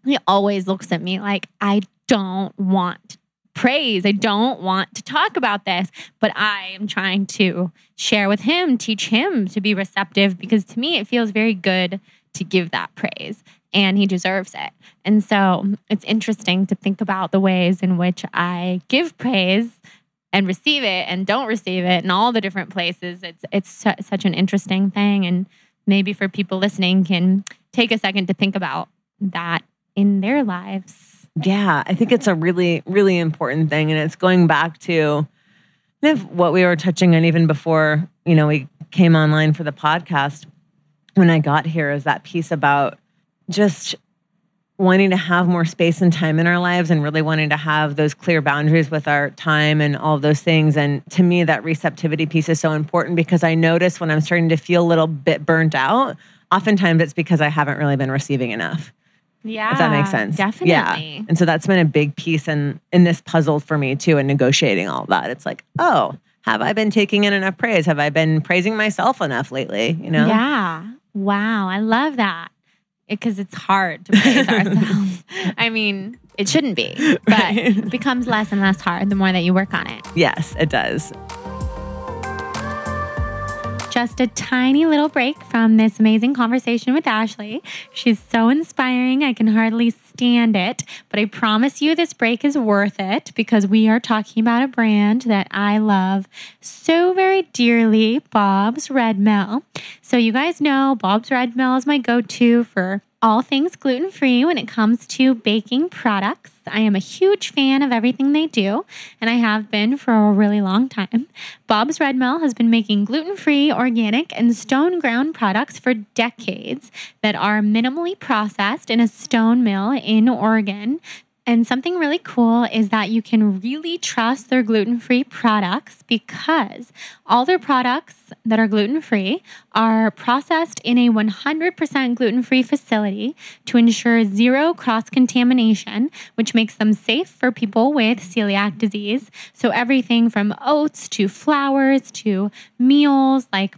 he always looks at me like, I don't want praise. I don't want to talk about this, but I am trying to share with him, teach him to be receptive because to me, it feels very good to give that praise and he deserves it. And so it's interesting to think about the ways in which I give praise and receive it and don't receive it and all the different places. It's it's su- such an interesting thing and maybe for people listening can take a second to think about that in their lives. Yeah, I think it's a really, really important thing. And it's going back to what we were touching on even before, you know, we came online for the podcast. When I got here, is that piece about just wanting to have more space and time in our lives and really wanting to have those clear boundaries with our time and all those things. And to me, that receptivity piece is so important because I notice when I'm starting to feel a little bit burnt out, oftentimes it's because I haven't really been receiving enough Yeah. if that makes sense. Definitely. Yeah. And so that's been a big piece in in this puzzle for me too, in negotiating all that. It's like, oh, have I been taking in enough praise? Have I been praising myself enough lately? You know? Yeah. Wow. I love that. Because it's hard to praise [LAUGHS] ourselves. I mean, it shouldn't be, but Right. it becomes less and less hard the more that you work on it. Yes, it does. just a tiny little break from this amazing conversation with Ashley. She's so inspiring. I can hardly it, but I promise you this break is worth it because we are talking about a brand that I love so very dearly, Bob's Red Mill. So, you guys know Bob's Red Mill is my go to for all things gluten free when it comes to baking products. I am a huge fan of everything they do, and I have been for a really long time. Bob's Red Mill has been making gluten free, organic, and stone ground products for decades that are minimally processed in a stone mill in Oregon and something really cool is that you can really trust their gluten free products because all their products that are gluten free are processed in a 100% gluten free facility to ensure zero cross contamination, which makes them safe for people with celiac disease. So, everything from oats to flours to meals like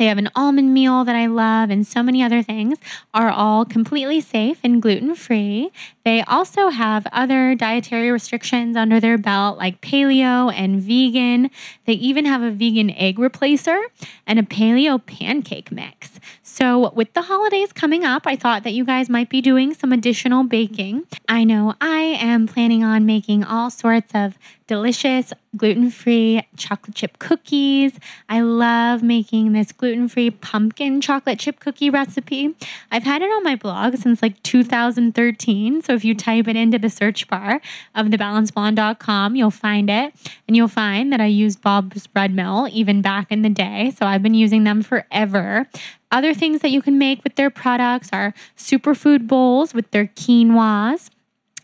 they have an almond meal that I love, and so many other things are all completely safe and gluten free. They also have other dietary restrictions under their belt, like paleo and vegan. They even have a vegan egg replacer and a paleo pancake mix. So, with the holidays coming up, I thought that you guys might be doing some additional baking. I know I am planning on making all sorts of delicious gluten free chocolate chip cookies. I love making this gluten free pumpkin chocolate chip cookie recipe. I've had it on my blog since like 2013. So if you type it into the search bar of thebalancedblonde.com, you'll find it. And you'll find that I used Bob's Red Mill even back in the day. So I've been using them forever. Other things that you can make with their products are superfood bowls with their quinoas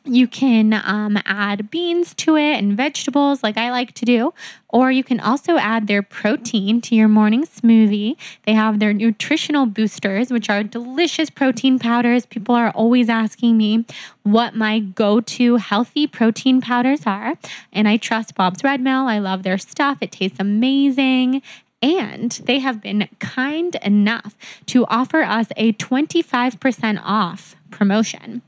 you can um, add beans to it and vegetables, like I like to do. Or you can also add their protein to your morning smoothie. They have their nutritional boosters, which are delicious protein powders. People are always asking me what my go to healthy protein powders are. And I trust Bob's Red Mill. I love their stuff, it tastes amazing. And they have been kind enough to offer us a 25% off promotion.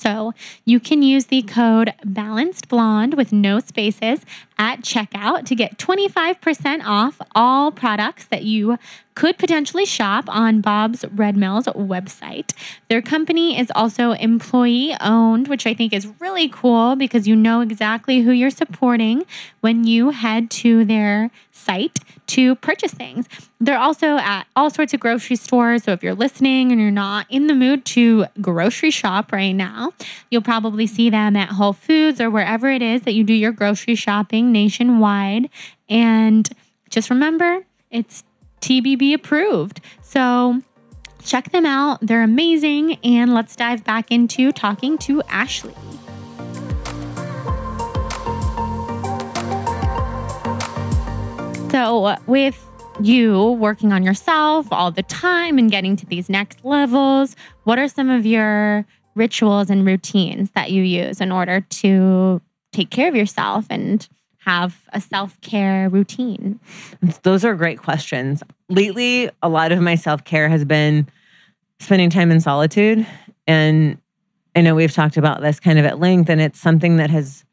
So you can use the code balanced blonde with no spaces at checkout to get 25% off all products that you could potentially shop on Bob's Red Mill's website. Their company is also employee owned, which I think is really cool because you know exactly who you're supporting when you head to their site to purchase things. They're also at all sorts of grocery stores. So if you're listening and you're not in the mood to grocery shop right now, you'll probably see them at Whole Foods or wherever it is that you do your grocery shopping nationwide. And just remember, it's TBB approved. So check them out. They're amazing. And let's dive back into talking to Ashley. So, with you working on yourself all the time and getting to these next levels, what are some of your rituals and routines that you use in order to take care of yourself and have a self care routine? Those are great questions. Lately, a lot of my self care has been spending time in solitude. And I know we've talked about this kind of at length, and it's something that has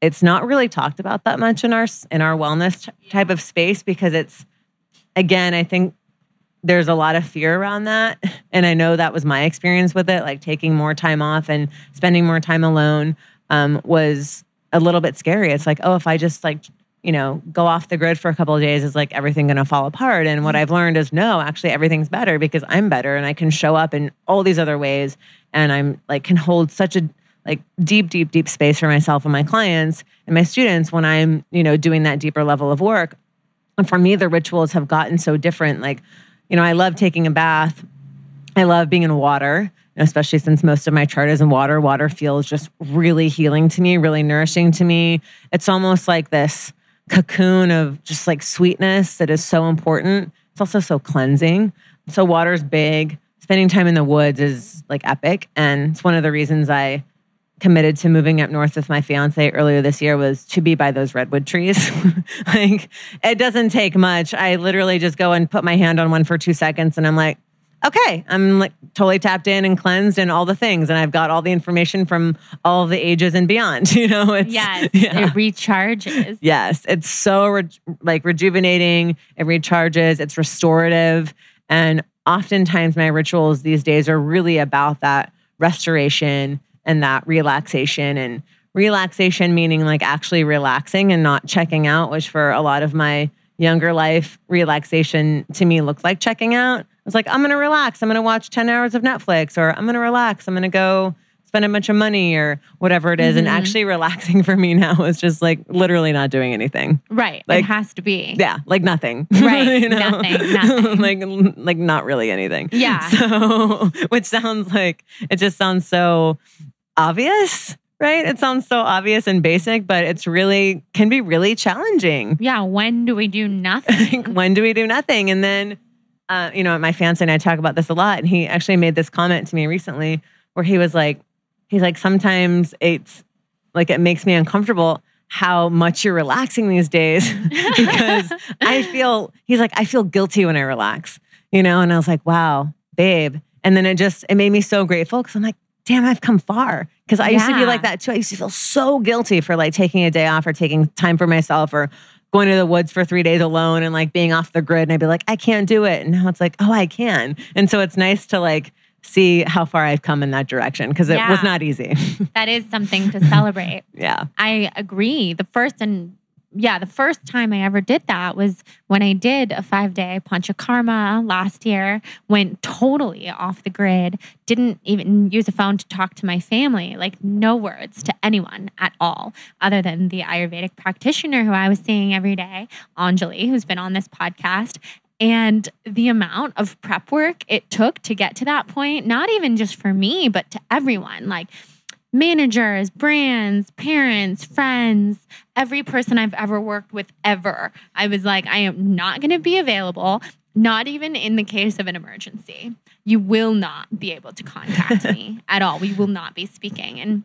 it's not really talked about that much in our in our wellness type of space because it's again i think there's a lot of fear around that and i know that was my experience with it like taking more time off and spending more time alone um, was a little bit scary. It's like oh if i just like you know go off the grid for a couple of days is like everything going to fall apart? And what mm-hmm. i've learned is no actually everything's better because i'm better and i can show up in all these other ways. And i'm like can hold such a like deep deep deep space for myself and my clients and my students when i'm you know doing that deeper level of work. And for me the rituals have gotten so different. Like you know i love taking a bath. I love being in water especially since most of my chart is in water water feels just really healing to me really nourishing to me. It's almost like this cocoon of just like sweetness that is so important. It's also so cleansing. So water's big. Spending time in the woods is like epic. And it's one of the reasons i committed to moving up north with my fiance earlier this year was to be by those redwood trees. [LAUGHS] like it doesn't take much. I literally just go and put my hand on one for 2 seconds and I'm like, okay, I'm like totally tapped in and cleansed and all the things. And I've got all the information from all the ages and beyond. [LAUGHS] You know, it's, yes, [LAUGHS] yeah. it recharges. Yes, it's so re- like rejuvenating. It recharges, it's restorative. And oftentimes my rituals these days are really about that restoration and that relaxation and relaxation meaning like actually relaxing and not checking out which for a lot of my younger life relaxation to me looked like checking out was like i'm gonna relax i'm gonna watch 10 hours of netflix or i'm gonna relax i'm gonna go spend a bunch of money or whatever it is. Mm-hmm. And actually relaxing [LAUGHS] for me now is just like literally not doing anything. Right. Like, it has to be. Yeah. Like nothing. Right. [LAUGHS] you know? Nothing. Nothing. [LAUGHS] like like not really anything. Yeah. So which sounds like it just sounds so obvious right? It sounds so obvious and basic, but it's really can be really challenging. Yeah. When do we do nothing? when do we do nothing? And then, uh, you know, my fiance and I talk about this a lot. And he actually made this comment to me recently where he was like, he's like, sometimes it's like it makes me uncomfortable how much you're relaxing these days [LAUGHS] because [LAUGHS] I feel, he's like, I feel guilty when I relax, you know? And I was like, wow, babe. And then it just, it made me so grateful because I'm like, damn, I've come far. Because I used to be like that too. I used to feel so guilty for like taking a day off or taking time for myself or going to the woods for three days alone and like being off the grid. And I'd be like, I can't do it. And now it's like, oh, I can. And so it's nice to like, see how far I've come in that direction because it yeah. was not easy. [LAUGHS] that is something to celebrate. yeah. I agree. The first and yeah, the first time I ever did that was when I did a five day panchakarma last year, went totally off the grid, didn't even use a phone to talk to my family, like no words to anyone at all, other than the Ayurvedic practitioner who I was seeing every day, Anjali, who's been on this podcast. And the amount of prep work it took to get to that point, not even just for me, but to everyone like managers, brands, parents, friends, every person I've ever worked with ever. I was like, I am not going to be available, not even in the case of an emergency. You will not be able to contact [LAUGHS] me at all. We will not be speaking. And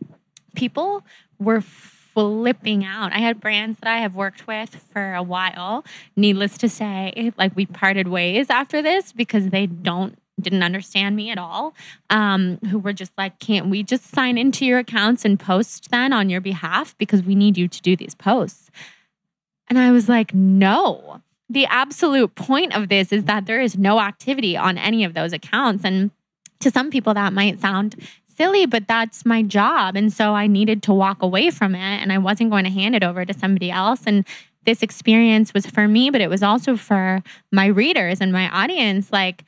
people were flipping out. I had brands that I have worked with for a while. Needless to say, like we parted ways after this because they don't didn't understand me at all. Um, who were just like, can't we just sign into your accounts and post then on your behalf because we need you to do these posts? And I was like, no. The absolute point of this is that there is no activity on any of those accounts. And to some people, that might sound silly, but that's my job. And so I needed to walk away from it and I wasn't going to hand it over to somebody else. And this experience was for me, but it was also for my readers and my audience. Like,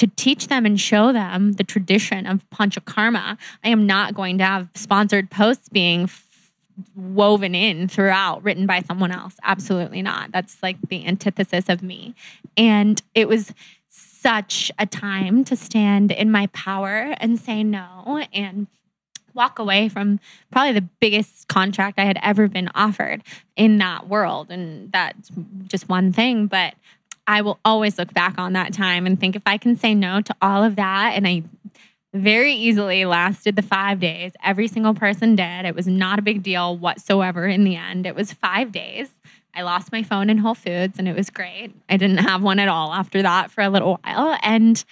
to teach them and show them the tradition of panchakarma. I am not going to have sponsored posts being f- woven in throughout, written by someone else. Absolutely not. That's like the antithesis of me. And it was such a time to stand in my power and say no and walk away from probably the biggest contract I had ever been offered in that world. And that's just one thing. But I will always look back on that time and think if I can say no to all of that, and I very easily lasted the five days. Every single person did. It was not a big deal whatsoever in the end. It was five days. I lost my phone in Whole Foods and it was great. I didn't have one at all after that for a little while. And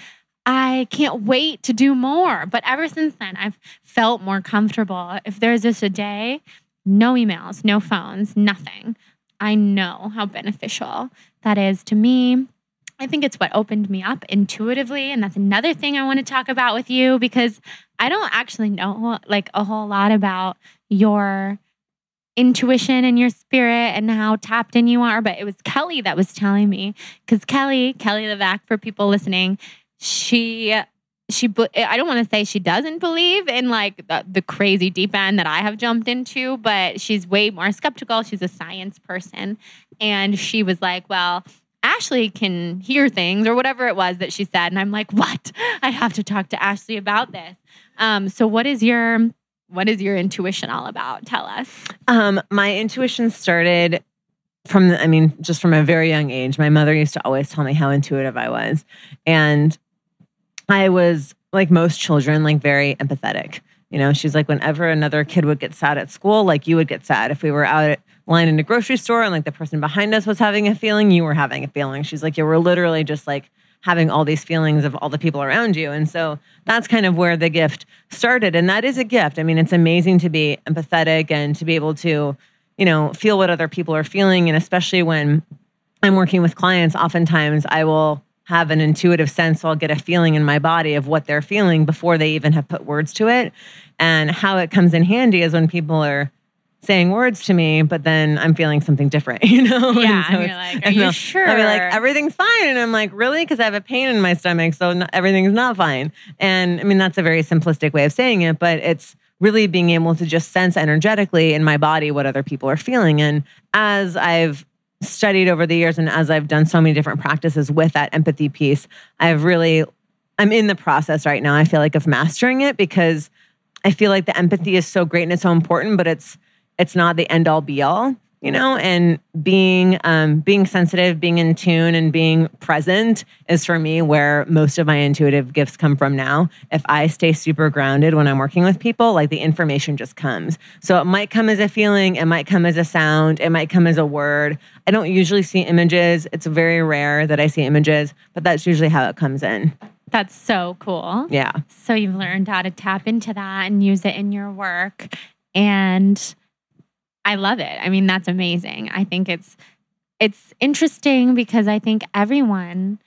I can't wait to do more. But ever since then, I've felt more comfortable. If there's just a day, no emails, no phones, nothing, I know how beneficial that is to me. I think it's what opened me up intuitively. And that's another thing I want to talk about with you because I don't actually know like a whole lot about your intuition and your spirit and how tapped in you are. But it was Kelly that was telling me because Kelly, Kelly LeVeque, for people listening, she she I don't want to say she doesn't believe in like the, the, crazy deep end that I have jumped into, but she's way more skeptical. She's a science person, and she was like, "Well, Ashley can hear things or whatever it was that she said," and I'm like, "What? I have to talk to Ashley about this." Um, so, what is your what is your intuition all about? Tell us. Um, my intuition started from, the, I mean, just from a very young age. My mother used to always tell me how intuitive I was. And I was, like most children, like very empathetic. You know, she's like, whenever another kid would get sad at school, like you would get sad. If we were out at line in a grocery store and like the person behind us was having a feeling, you were having a feeling. She's like, you were literally just like having all these feelings of all the people around you. And so that's kind of where the gift started. And that is a gift. I mean, it's amazing to be empathetic and to be able to, you know, feel what other people are feeling. And especially when I'm working with clients, oftentimes I will have an intuitive sense. So I'll get a feeling in my body of what they're feeling before they even have put words to it. And how it comes in handy is when people are saying words to me, but then I'm feeling something different, [LAUGHS] you know? Yeah, and, so and you're like, are you sure? I'll be like, everything's fine. And I'm like, really? Because I have a pain in my stomach, so not, everything's not fine. And I mean, that's a very simplistic way of saying it, but it's really being able to just sense energetically in my body what other people are feeling. And as I've studied over the years and as I've done so many different practices with that empathy piece, I've really, I'm in the process right now, I feel like, of mastering it because I feel like the empathy is so great and it's so important, but it's, it's not the end all be all you know and being um, being sensitive being in tune and being present is for me where most of my intuitive gifts come from now if i stay super grounded when i'm working with people like the information just comes so it might come as a feeling it might come as a sound it might come as a word i don't usually see images it's very rare that i see images but that's usually how it comes in that's so cool. Yeah. So you've learned how to tap into that and use it in your work. And I love it. I mean, that's amazing. I think it's it's interesting because I think everyone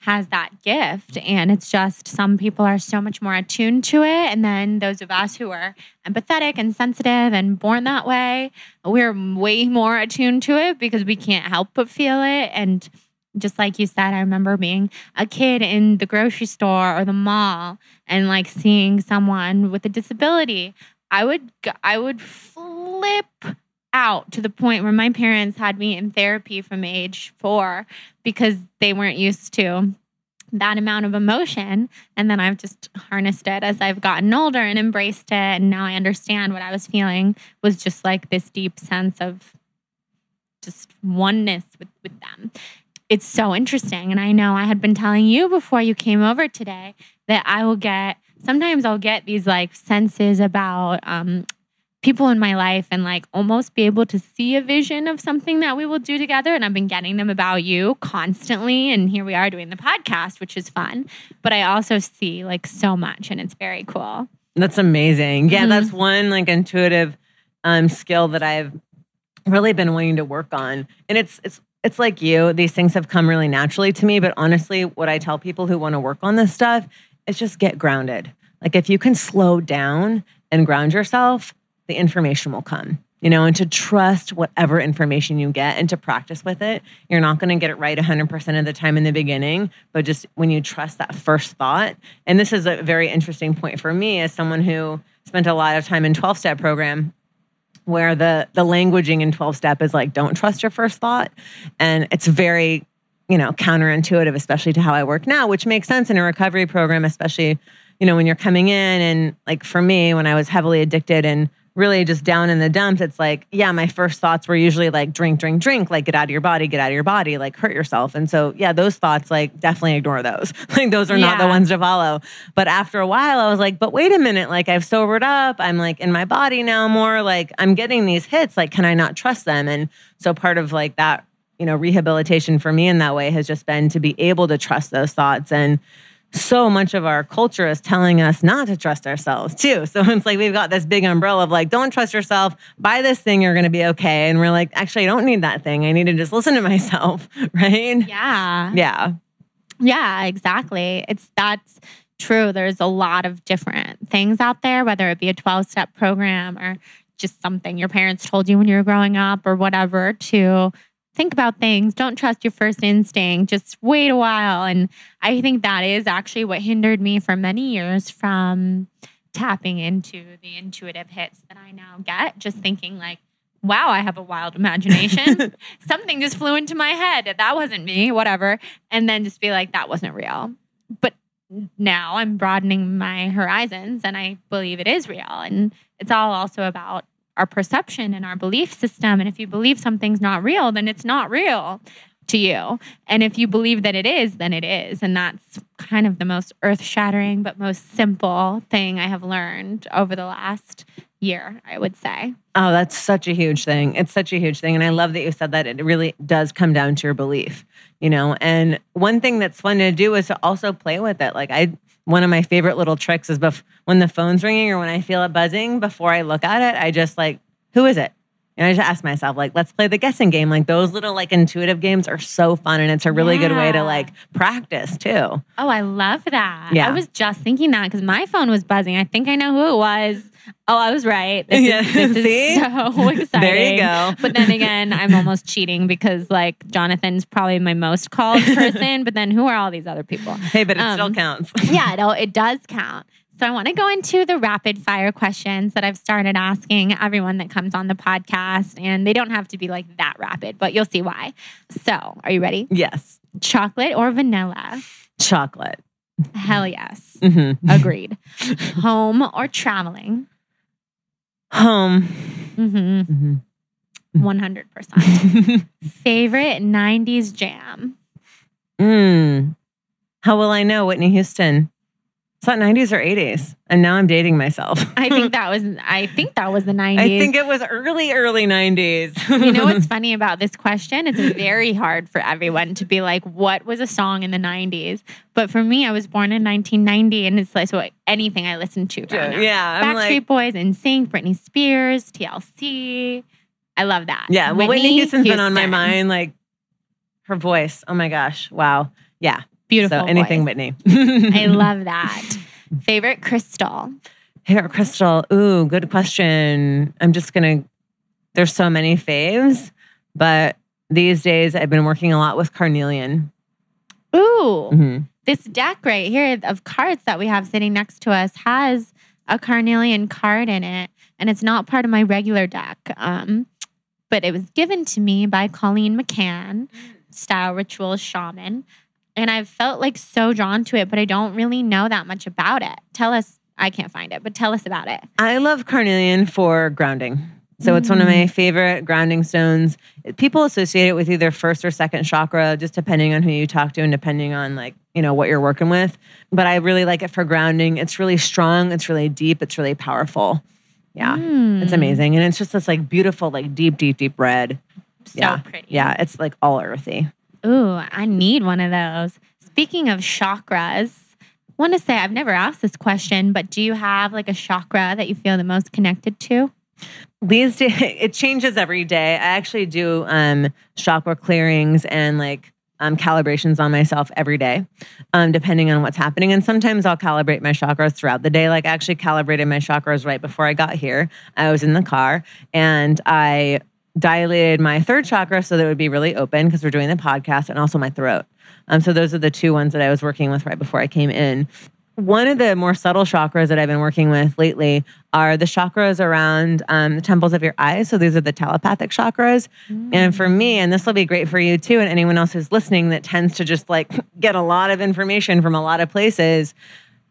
has that gift and it's just some people are so much more attuned to it and then those of us who are empathetic and sensitive and born that way we're way more attuned to it because we can't help but feel it and just like you said i remember being a kid in the grocery store or the mall and like seeing someone with a disability I would I would flip out to the point where my parents had me in therapy from age 4 because they weren't used to that amount of emotion. And then I've just harnessed it as I've gotten older and embraced it. And now I understand what I was feeling was just like this deep sense of just oneness with with them. It's so interesting. And I know I had been telling you before you came over today that I will get sometimes I'll get these like senses about um, people in my life and like almost be able to see a vision of something that we will do together. And I've been getting them about you constantly. And here we are doing the podcast, which is fun. But I also see like so much and it's very cool. That's amazing. Yeah, mm-hmm. that's one like intuitive um, skill that I've really been wanting to work on. And it's it's it's like you, these things have come really naturally to me. But honestly, what I tell people who want to work on this stuff is just get grounded. Like if you can slow down and ground yourself, the information will come. You know, and to trust whatever information you get and to practice with it. You're not going to get it right 100% of the time in the beginning, but just when you trust that first thought. And this is a very interesting point for me as someone who spent a lot of time in 12 step program where the the languaging in 12 step is like don't trust your first thought and it's very you know, counterintuitive, especially to how I work now, which makes sense in a recovery program, especially, you know, when you're coming in and like for me, when I was heavily addicted and really just down in the dumps, it's like, yeah, my first thoughts were usually like drink, drink, drink, like get out of your body, get out of your body, like hurt yourself. And so, yeah, those thoughts, like definitely ignore those. [LAUGHS] like those are yeah. not the ones to follow. But after a while, I was like, but wait a minute, like I've sobered up. I'm like in my body now more. Like I'm getting these hits. Like, can I not trust them? And so part of like that you know, rehabilitation for me in that way has just been to be able to trust those thoughts. And so much of our culture is telling us not to trust ourselves too. So [LAUGHS] it's like we've got this big umbrella of like, don't trust yourself, buy this thing, you're going to be okay. And we're like, actually, I don't need that thing. I need to just listen to [LAUGHS] myself. [LAUGHS] Right. Yeah. Yeah. Yeah, exactly. It's that's true. There's a lot of different things out there, whether it be a 12 step program or just something your parents told you when you were growing up or whatever to think about things. Don't trust your first instinct. Just wait a while. And I think that is actually what hindered me for many years from tapping into the intuitive hits that I now get. Just thinking, like, wow, I have a wild imagination. [LAUGHS] Something just flew into my head. That wasn't me, whatever. And then just be like, that wasn't real. But now I'm broadening my horizons and I believe it is real. And it's all also about our perception and our belief system. And if you believe something's not real, then it's not real to you. And if you believe that it is, then it is. And that's kind of the most earth shattering, but most simple thing I have learned over the last year, I would say. Oh, that's such a huge thing. It's such a huge thing. And I love that you said that. It really does come down to your belief, you know? And one thing that's fun to do is to also play with it. Like, I, one of my favorite little tricks is bef- when the phone's ringing or when I feel it buzzing, before I look at it, I just like, who is it? And I just ask myself, like, let's play the guessing game. Like those little like intuitive games are so fun, and it's a really good way to like practice too. Oh, I love that. Yeah. I was just thinking that because my phone was buzzing. I think I know who it was. Oh, I was right. This Yeah. is, this [LAUGHS] is See? so [LAUGHS] exciting. There you go. But then again, I'm almost cheating because like Jonathan's probably my most called [LAUGHS] person. but then who are all these other people? Hey, but it still Um, counts. yeah, no, it does count. So I want to go into the rapid fire questions that I've started asking everyone that comes on the podcast. And they don't have to be like that rapid, but you'll see why. So are you ready? yes, Chocolate or vanilla? chocolate. Hell yes. hmm Agreed. Home or traveling? Home. Mm-hmm. Mhm. 100%. [LAUGHS] Favorite 90s jam? Mm. How will I know Whitney Houston? It's not 90s or 80s. And now I'm dating myself. I think [LAUGHS] that was I think that was the 90s. I think it was early, early 90s. you know what's [LAUGHS] funny about this question? It's very hard for everyone to be like, what was a song in the 90s? But for me, I was born in 1990, and it's like so anything I listened to. yeah, Backstreet like, Boys, NSYNC, Britney Spears, TLC. I love that. yeah. Well, Whitney, Houston's been on my mind. Like her voice. Oh my gosh. Wow. Yeah. Beautiful. so anything voice. Whitney. [LAUGHS] I love [LAUGHS] that. Favorite crystal? Hair crystal. Ooh, good question. I'm just gonna. There's so many faves, but these days I've been working a lot with carnelian. Ooh, Mhm. this deck right here of cards that we have sitting next to us has a carnelian card in it, and it's not part of my regular deck. Um, but it was given to me by Colleen McCann, style ritual shaman, and I've felt like so drawn to it, but I don't really know that much about it. Tell us. I can't find it, but tell us about it. I love carnelian for grounding. So it's one of my favorite grounding stones. People associate it with either first or second chakra, just depending on who you talk to and depending on like, you know, what you're working with. But I really like it for grounding. It's really strong, it's really deep, it's really powerful. Yeah. Mm, It's amazing. And it's just this like beautiful, like deep, deep, deep red. So yeah. pretty. Yeah. It's like all earthy. Ooh, I need one of those. Speaking of chakras, want to say I've never asked this question, but do you have like a chakra that you feel the most connected to? These [LAUGHS] it changes every day. I actually do um, chakra clearings and like um, calibrations on myself every day, um, depending on what's happening. And sometimes I'll calibrate my chakras throughout the day. Like I actually calibrated my chakras right before I got here. I was in the car and I dilated my third chakra so that it would be really open because we're doing the podcast and also my throat. Um, so those are the two ones that I was working with right before I came in. One of the more subtle chakras that I've been working with lately are the chakras around um, the temples of your eyes. So these are the telepathic chakras. And for me, and this will be great for you too, and anyone else who's listening that tends to just like get a lot of information from a lot of places,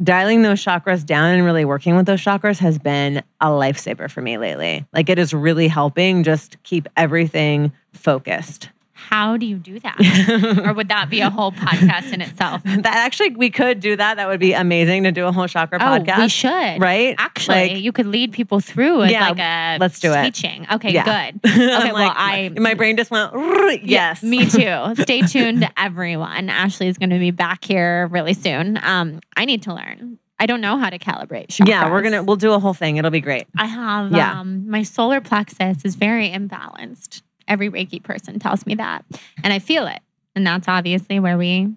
dialing those chakras down and really working with those chakras has been a lifesaver for me lately. Like it is really helping just keep everything focused. How do you do that? [LAUGHS] or would that be a whole podcast in itself? [LAUGHS] That actually, we could do that. That would be amazing to do a whole chakra podcast. Oh, we should. Right? Actually, Like- you could lead people through with Yeah, like a let's do it. teaching. Okay, Yeah. good. [LAUGHS] Okay, I'm well, like, I my brain just went "Rrr," Yeah, yes. me too. Stay tuned, everyone. Ashley is going to be back here really soon. Um, I need to learn. I don't know how to calibrate chakras. Yeah, we're gonna we'll do a whole thing. It'll be great. I have Yeah. um, my solar plexus is very imbalanced. Every Reiki person tells me that, and I feel it, and that's obviously where we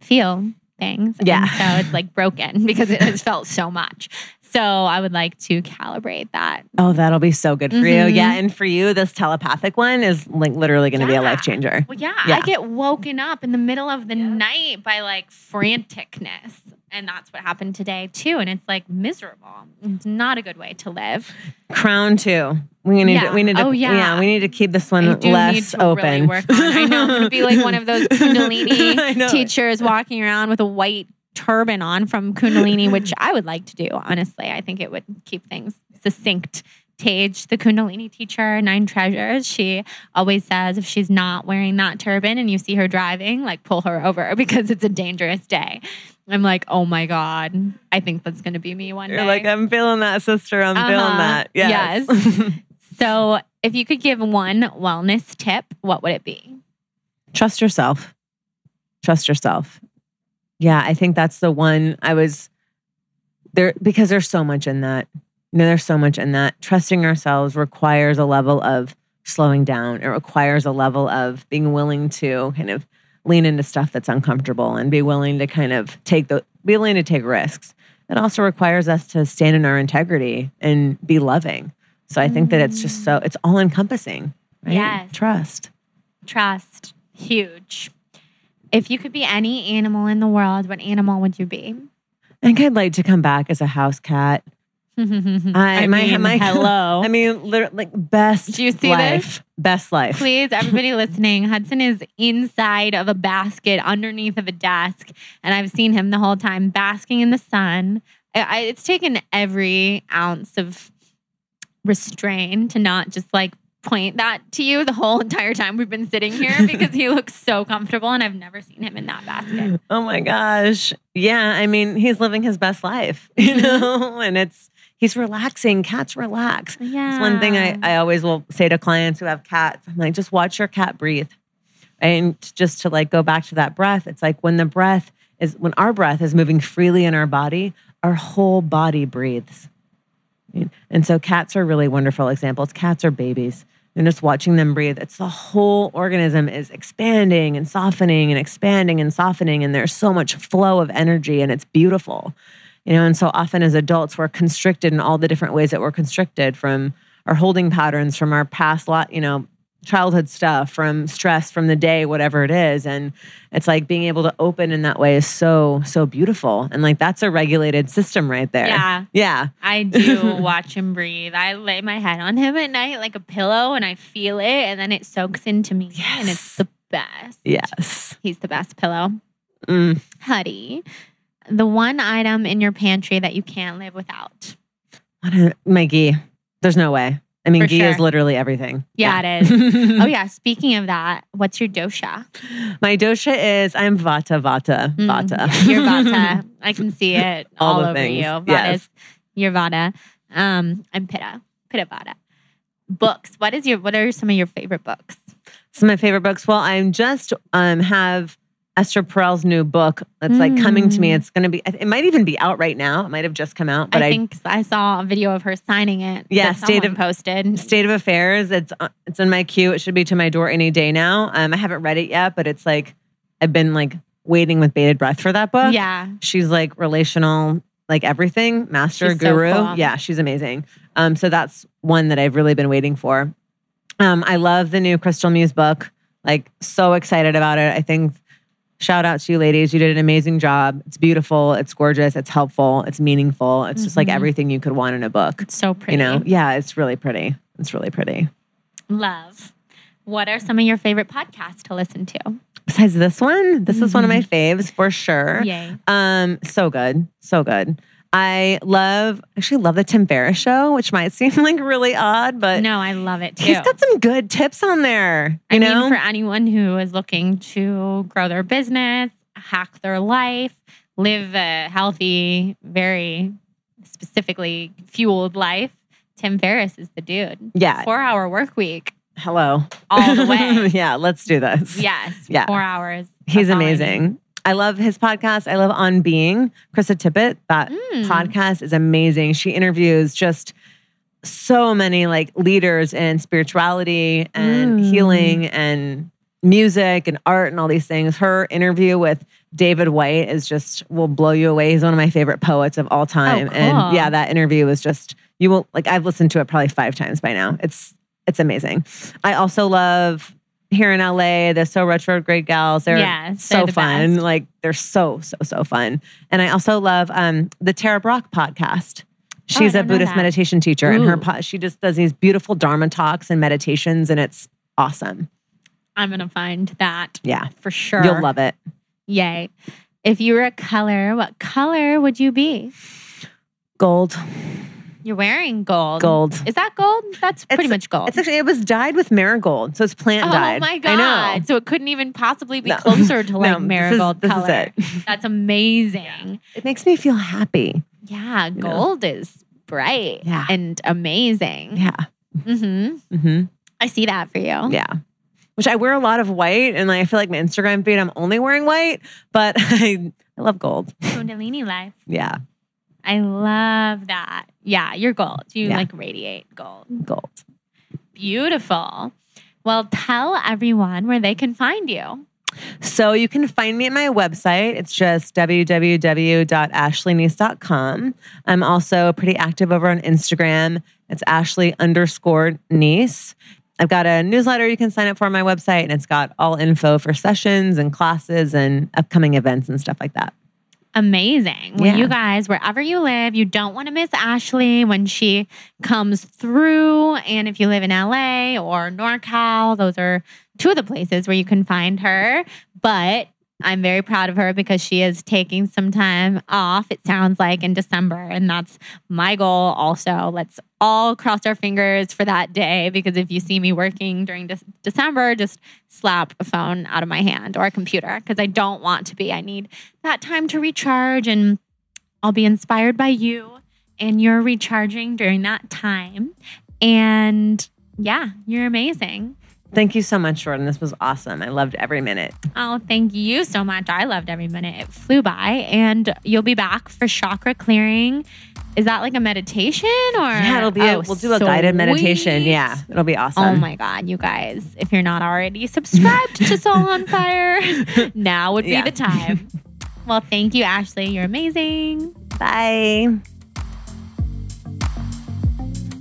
feel things. And Yeah. so it's like broken [LAUGHS] because it has felt so much. So I would like to calibrate that. Oh, that'll be so good for you. Mhm. Yeah, and for you, this telepathic one is like literally going to be a life changer. Well, yeah, Yeah. I get woken up in the middle of the night by like franticness. And that's what happened today too. And it's like miserable. It's not a good way to live. Crown too. We need Yeah. to, we need to Oh, yeah. yeah. we need to keep this one less open. really. I know I'm gonna be like one of those [LAUGHS] Kundalini [LAUGHS] teachers walking around with a white turban on from Kundalini, which I would like to do. Honestly, I think it would keep things succinct. Tage, the Kundalini teacher, Nine Treasures, she always says if she's not wearing that turban and you see her driving, like pull her over [LAUGHS] because it's a dangerous day. I'm like, oh my God, I think that's going to be me one You're day. like, I'm feeling that, sister. I'm feeling Uh-huh. that. Yes. [LAUGHS] so, if you could give one wellness tip, what would it be? Trust yourself. Trust yourself. Yeah, I think that's the one I was there because there's so much in that. You know, there's so much in that. Trusting ourselves requires a level of slowing down. It requires a level of being willing to kind of lean into stuff that's uncomfortable and be willing to kind of take the be willing to take risks. It also requires us to stand in our integrity and be loving. So I think that it's just so it's all encompassing. Right? Yes. Trust. Trust, huge. If you could be any animal in the world, what animal would you be? I think I'd like to come back as a house cat. I, I, my, mean, my, hello. [LAUGHS] I mean, literally, like best Do you see life. Best life. Please, everybody listening, Hudson is inside of a basket underneath of a desk, and I've seen him the whole time basking in the sun. I, I, it's taken every ounce of restraint to not just like point that to you the whole entire time we've been sitting here [LAUGHS] because he looks so comfortable, and I've never seen him in that basket. Oh my gosh. Yeah. I mean, he's living his best life, [LAUGHS] you Mhm. know, and it's, he's relaxing. Cats relax. Yeah, It's one thing I, I always will say to clients who have cats. I'm like, just watch your cat breathe. And just to like go back to that breath, it's like when the breath is, when our breath is moving freely in our body, our whole body breathes. And so cats are really wonderful examples. Cats are babies. And just watching them breathe, it's the whole organism is expanding and softening and expanding and softening. And there's so much flow of energy and it's beautiful. You know, and so often as adults, we're constricted in all the different ways that we're constricted from our holding patterns, from our past lot, you know, childhood stuff, from stress from the day, whatever it is. And it's like being able to open in that way is so, so beautiful. And like that's a regulated system right there. Yeah. Yeah. I do [LAUGHS] watch him breathe. I lay my head on him at night like a pillow and I feel it and then it soaks into me and it's the best. Yes. He's the best pillow. Mm. Huddy, the one item in your pantry that you can't live without. What a, my ghee. There's no way. I mean, For ghee is literally everything. Yeah, it [LAUGHS] is. Oh yeah, speaking of that, what's your dosha? My dosha is I'm Vata, Vata, Mm, Vata. Your [LAUGHS] Vata. I can see it All all, over things. you. Vata's Yes. your Vata. Um, I'm Pitta. Pitta Vata. Books. What is your what are some of your favorite books? Some of my favorite books. Well, I'm just um have Esther Perel's new book that's like coming to me. Mm. It's going to be. It might even be out right now. It might have just come out. But I I, think I saw a video of her signing it. Yeah, State of- posted. State of Affairs. It's uh, it's in my queue. It should be to my door any day now. Um, I haven't read it yet, but it's like I've been like waiting with bated breath for that book. Yeah, she's like relational, like everything, master She's so guru. cool. Yeah, she's amazing. Um, so that's one that I've really been waiting for. Um, I love the new Crystal Muse book. Like, so excited about it. I think shout out to you ladies. You did an amazing job. It's beautiful, it's gorgeous, it's helpful, it's meaningful. It's just like Mhm. everything you could want in a book. it's so pretty. You know? Yeah, it's really pretty. It's really pretty. love. What are some of your favorite podcasts to listen to? Besides this one, this is one of my faves for sure. Yay! Um, so good, so good. I love, actually love the Tim Ferriss show, which might [LAUGHS] seem like really odd, but no, I love it too. he's got some good tips on there. You I know, mean, for anyone who is looking to grow their business, hack their life, live a healthy, very specifically fueled life, Tim Ferriss is the dude. yeah. Four hour work week, Hello, all the way. [LAUGHS] yeah, let's do this. yes. Yeah. Four hours. he's That's all I need. amazing. I love his podcast. I love On Being. Krista Tippett. That Mm. podcast is amazing. She interviews just so many like leaders in spirituality and Mm. healing and music and art and all these things. Her interview with David Whyte is just will blow you away. He's one of my favorite poets of all time. cool. And yeah, that interview was just you will like I've listened to it probably 5 times by now. It's it's amazing. I also love here in LA, the So Retrograde Gals. They're Yes, so they're the fun. best. Like they're so, so, so fun. And I also love um, the Tara Brach podcast. She's a Buddhist meditation teacher, and her Ooh. po- she just does these beautiful Dharma talks and meditations, and it's awesome. I'm going to find that Yeah, for sure. you'll love it. Yay. If you were a color, what color would you be? Gold, You're wearing gold. Gold. Is that gold? That's pretty It's- much gold. It's actually it was dyed with marigold, so it's plant oh dyed. Oh my I god! know. So it couldn't even possibly be No. closer to [LAUGHS] No, like this is- marigold this is color. it. [LAUGHS] That's amazing. It makes me feel happy. Yeah, know? gold is bright Yeah. and amazing. Yeah. Mm-hmm. hmm I see that for you. Yeah. Which I wear a lot of white, and I feel like my Instagram feed, I'm only wearing white, but [LAUGHS] I, I love gold. Kundalini life. Yeah, I love that. Yeah, you're gold. You Yeah. like radiate gold. gold. Beautiful. Well, tell everyone where they can find you. So you can find me at my website. It's just www.ashleyneese.com. I'm also pretty active over on Instagram. It's Ashley underscore neese. I've got a newsletter you can sign up for on my website, and it's got all info for sessions and classes and upcoming events and stuff like that. Amazing. Yeah. you guys, wherever you live, you don't want to miss Ashley when she comes through. And if you live in LA or NorCal, those are two of the places where you can find her. But I'm very proud of her because she is taking some time off, it sounds like in December. And that's my goal also. Let's all cross our fingers for that day because if you see me working during De- December, just slap a phone out of my hand or a computer because I don't want to be. I need that time to recharge and I'll be inspired by you and you're recharging during that time. And yeah, you're amazing. Thank you so much, Jordan. This was awesome. I loved every minute. Oh, thank you so much. I loved every minute. It flew by, and you'll be back for chakra clearing. Is that like a meditation or? Yeah, it'll be. A, Oh, we'll do a guided meditation. Yeah, it'll be oh awesome. Oh my God, you guys, if you're not already subscribed to [LAUGHS] Soul on Fire, now would be Yeah. the time. [LAUGHS] Well, thank you, Ashley. You're amazing. Bye.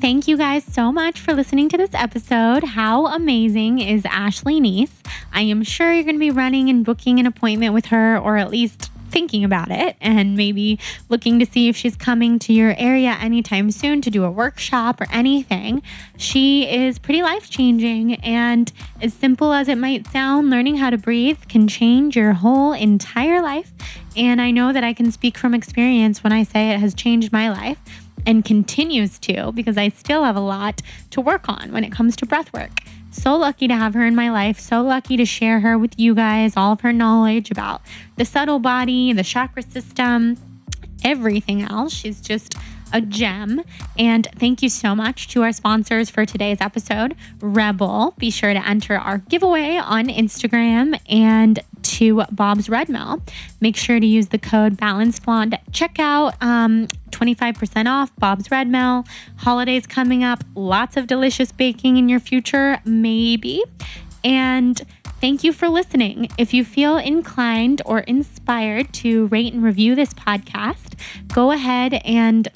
Thank you guys so much for listening to this episode. How amazing is Ashley Neese? I am sure you're going to be running and booking an appointment with her, or at least thinking about it, and maybe looking to see if she's coming to your area anytime soon to do a workshop or anything. She is pretty life changing, and as simple as it might sound, learning how to breathe can change your whole entire life. And I know that I can speak from experience when I say it has changed my life and continues to because I still have a lot to work on when it comes to breath work. So lucky to have her in my life. So lucky to share her with you guys, all of her knowledge about the subtle body, the chakra system, everything else. She's just a gem. And thank you so much to our sponsors for today's episode, REBBL. Be sure to enter our giveaway on Instagram and to Bob's Red Mill. Make sure to use the code Balanced Blonde at checkout. Um, 25% off Bob's Red Mill. Holidays coming up. Lots of delicious baking in your future, maybe. And thank you for listening. If you feel inclined or inspired to rate and review this podcast, go ahead and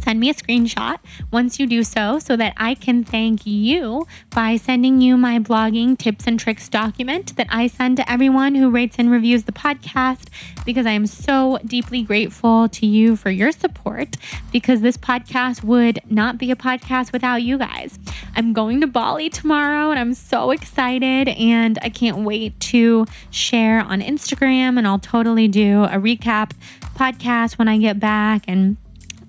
send me a screenshot once you do so so that I can thank you by sending you my blogging tips and tricks document that I send to everyone who rates and reviews the podcast because I am so deeply grateful to you for your support because this podcast would not be a podcast without you guys. I'm going to Bali tomorrow and I'm so excited and I can't wait to share on Instagram and I'll totally do a recap podcast when I get back and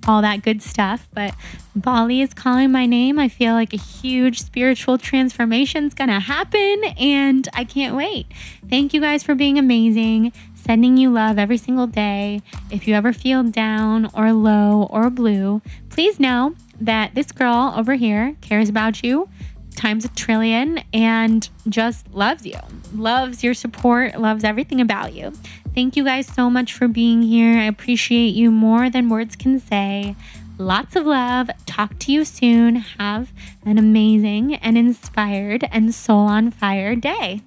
all that good stuff. But Bali is calling my name. I feel like a huge spiritual transformation is going to happen, and I can't wait. Thank you guys for being amazing, sending you love every single day. If you ever feel down or low or blue, please know that this girl over here cares about you times a trillion and just loves you, loves your support, loves everything about you. Thank you guys so much for being here. I appreciate you more than words can say. Lots of love. Talk to you soon. Have an amazing and inspired and soul on fire day.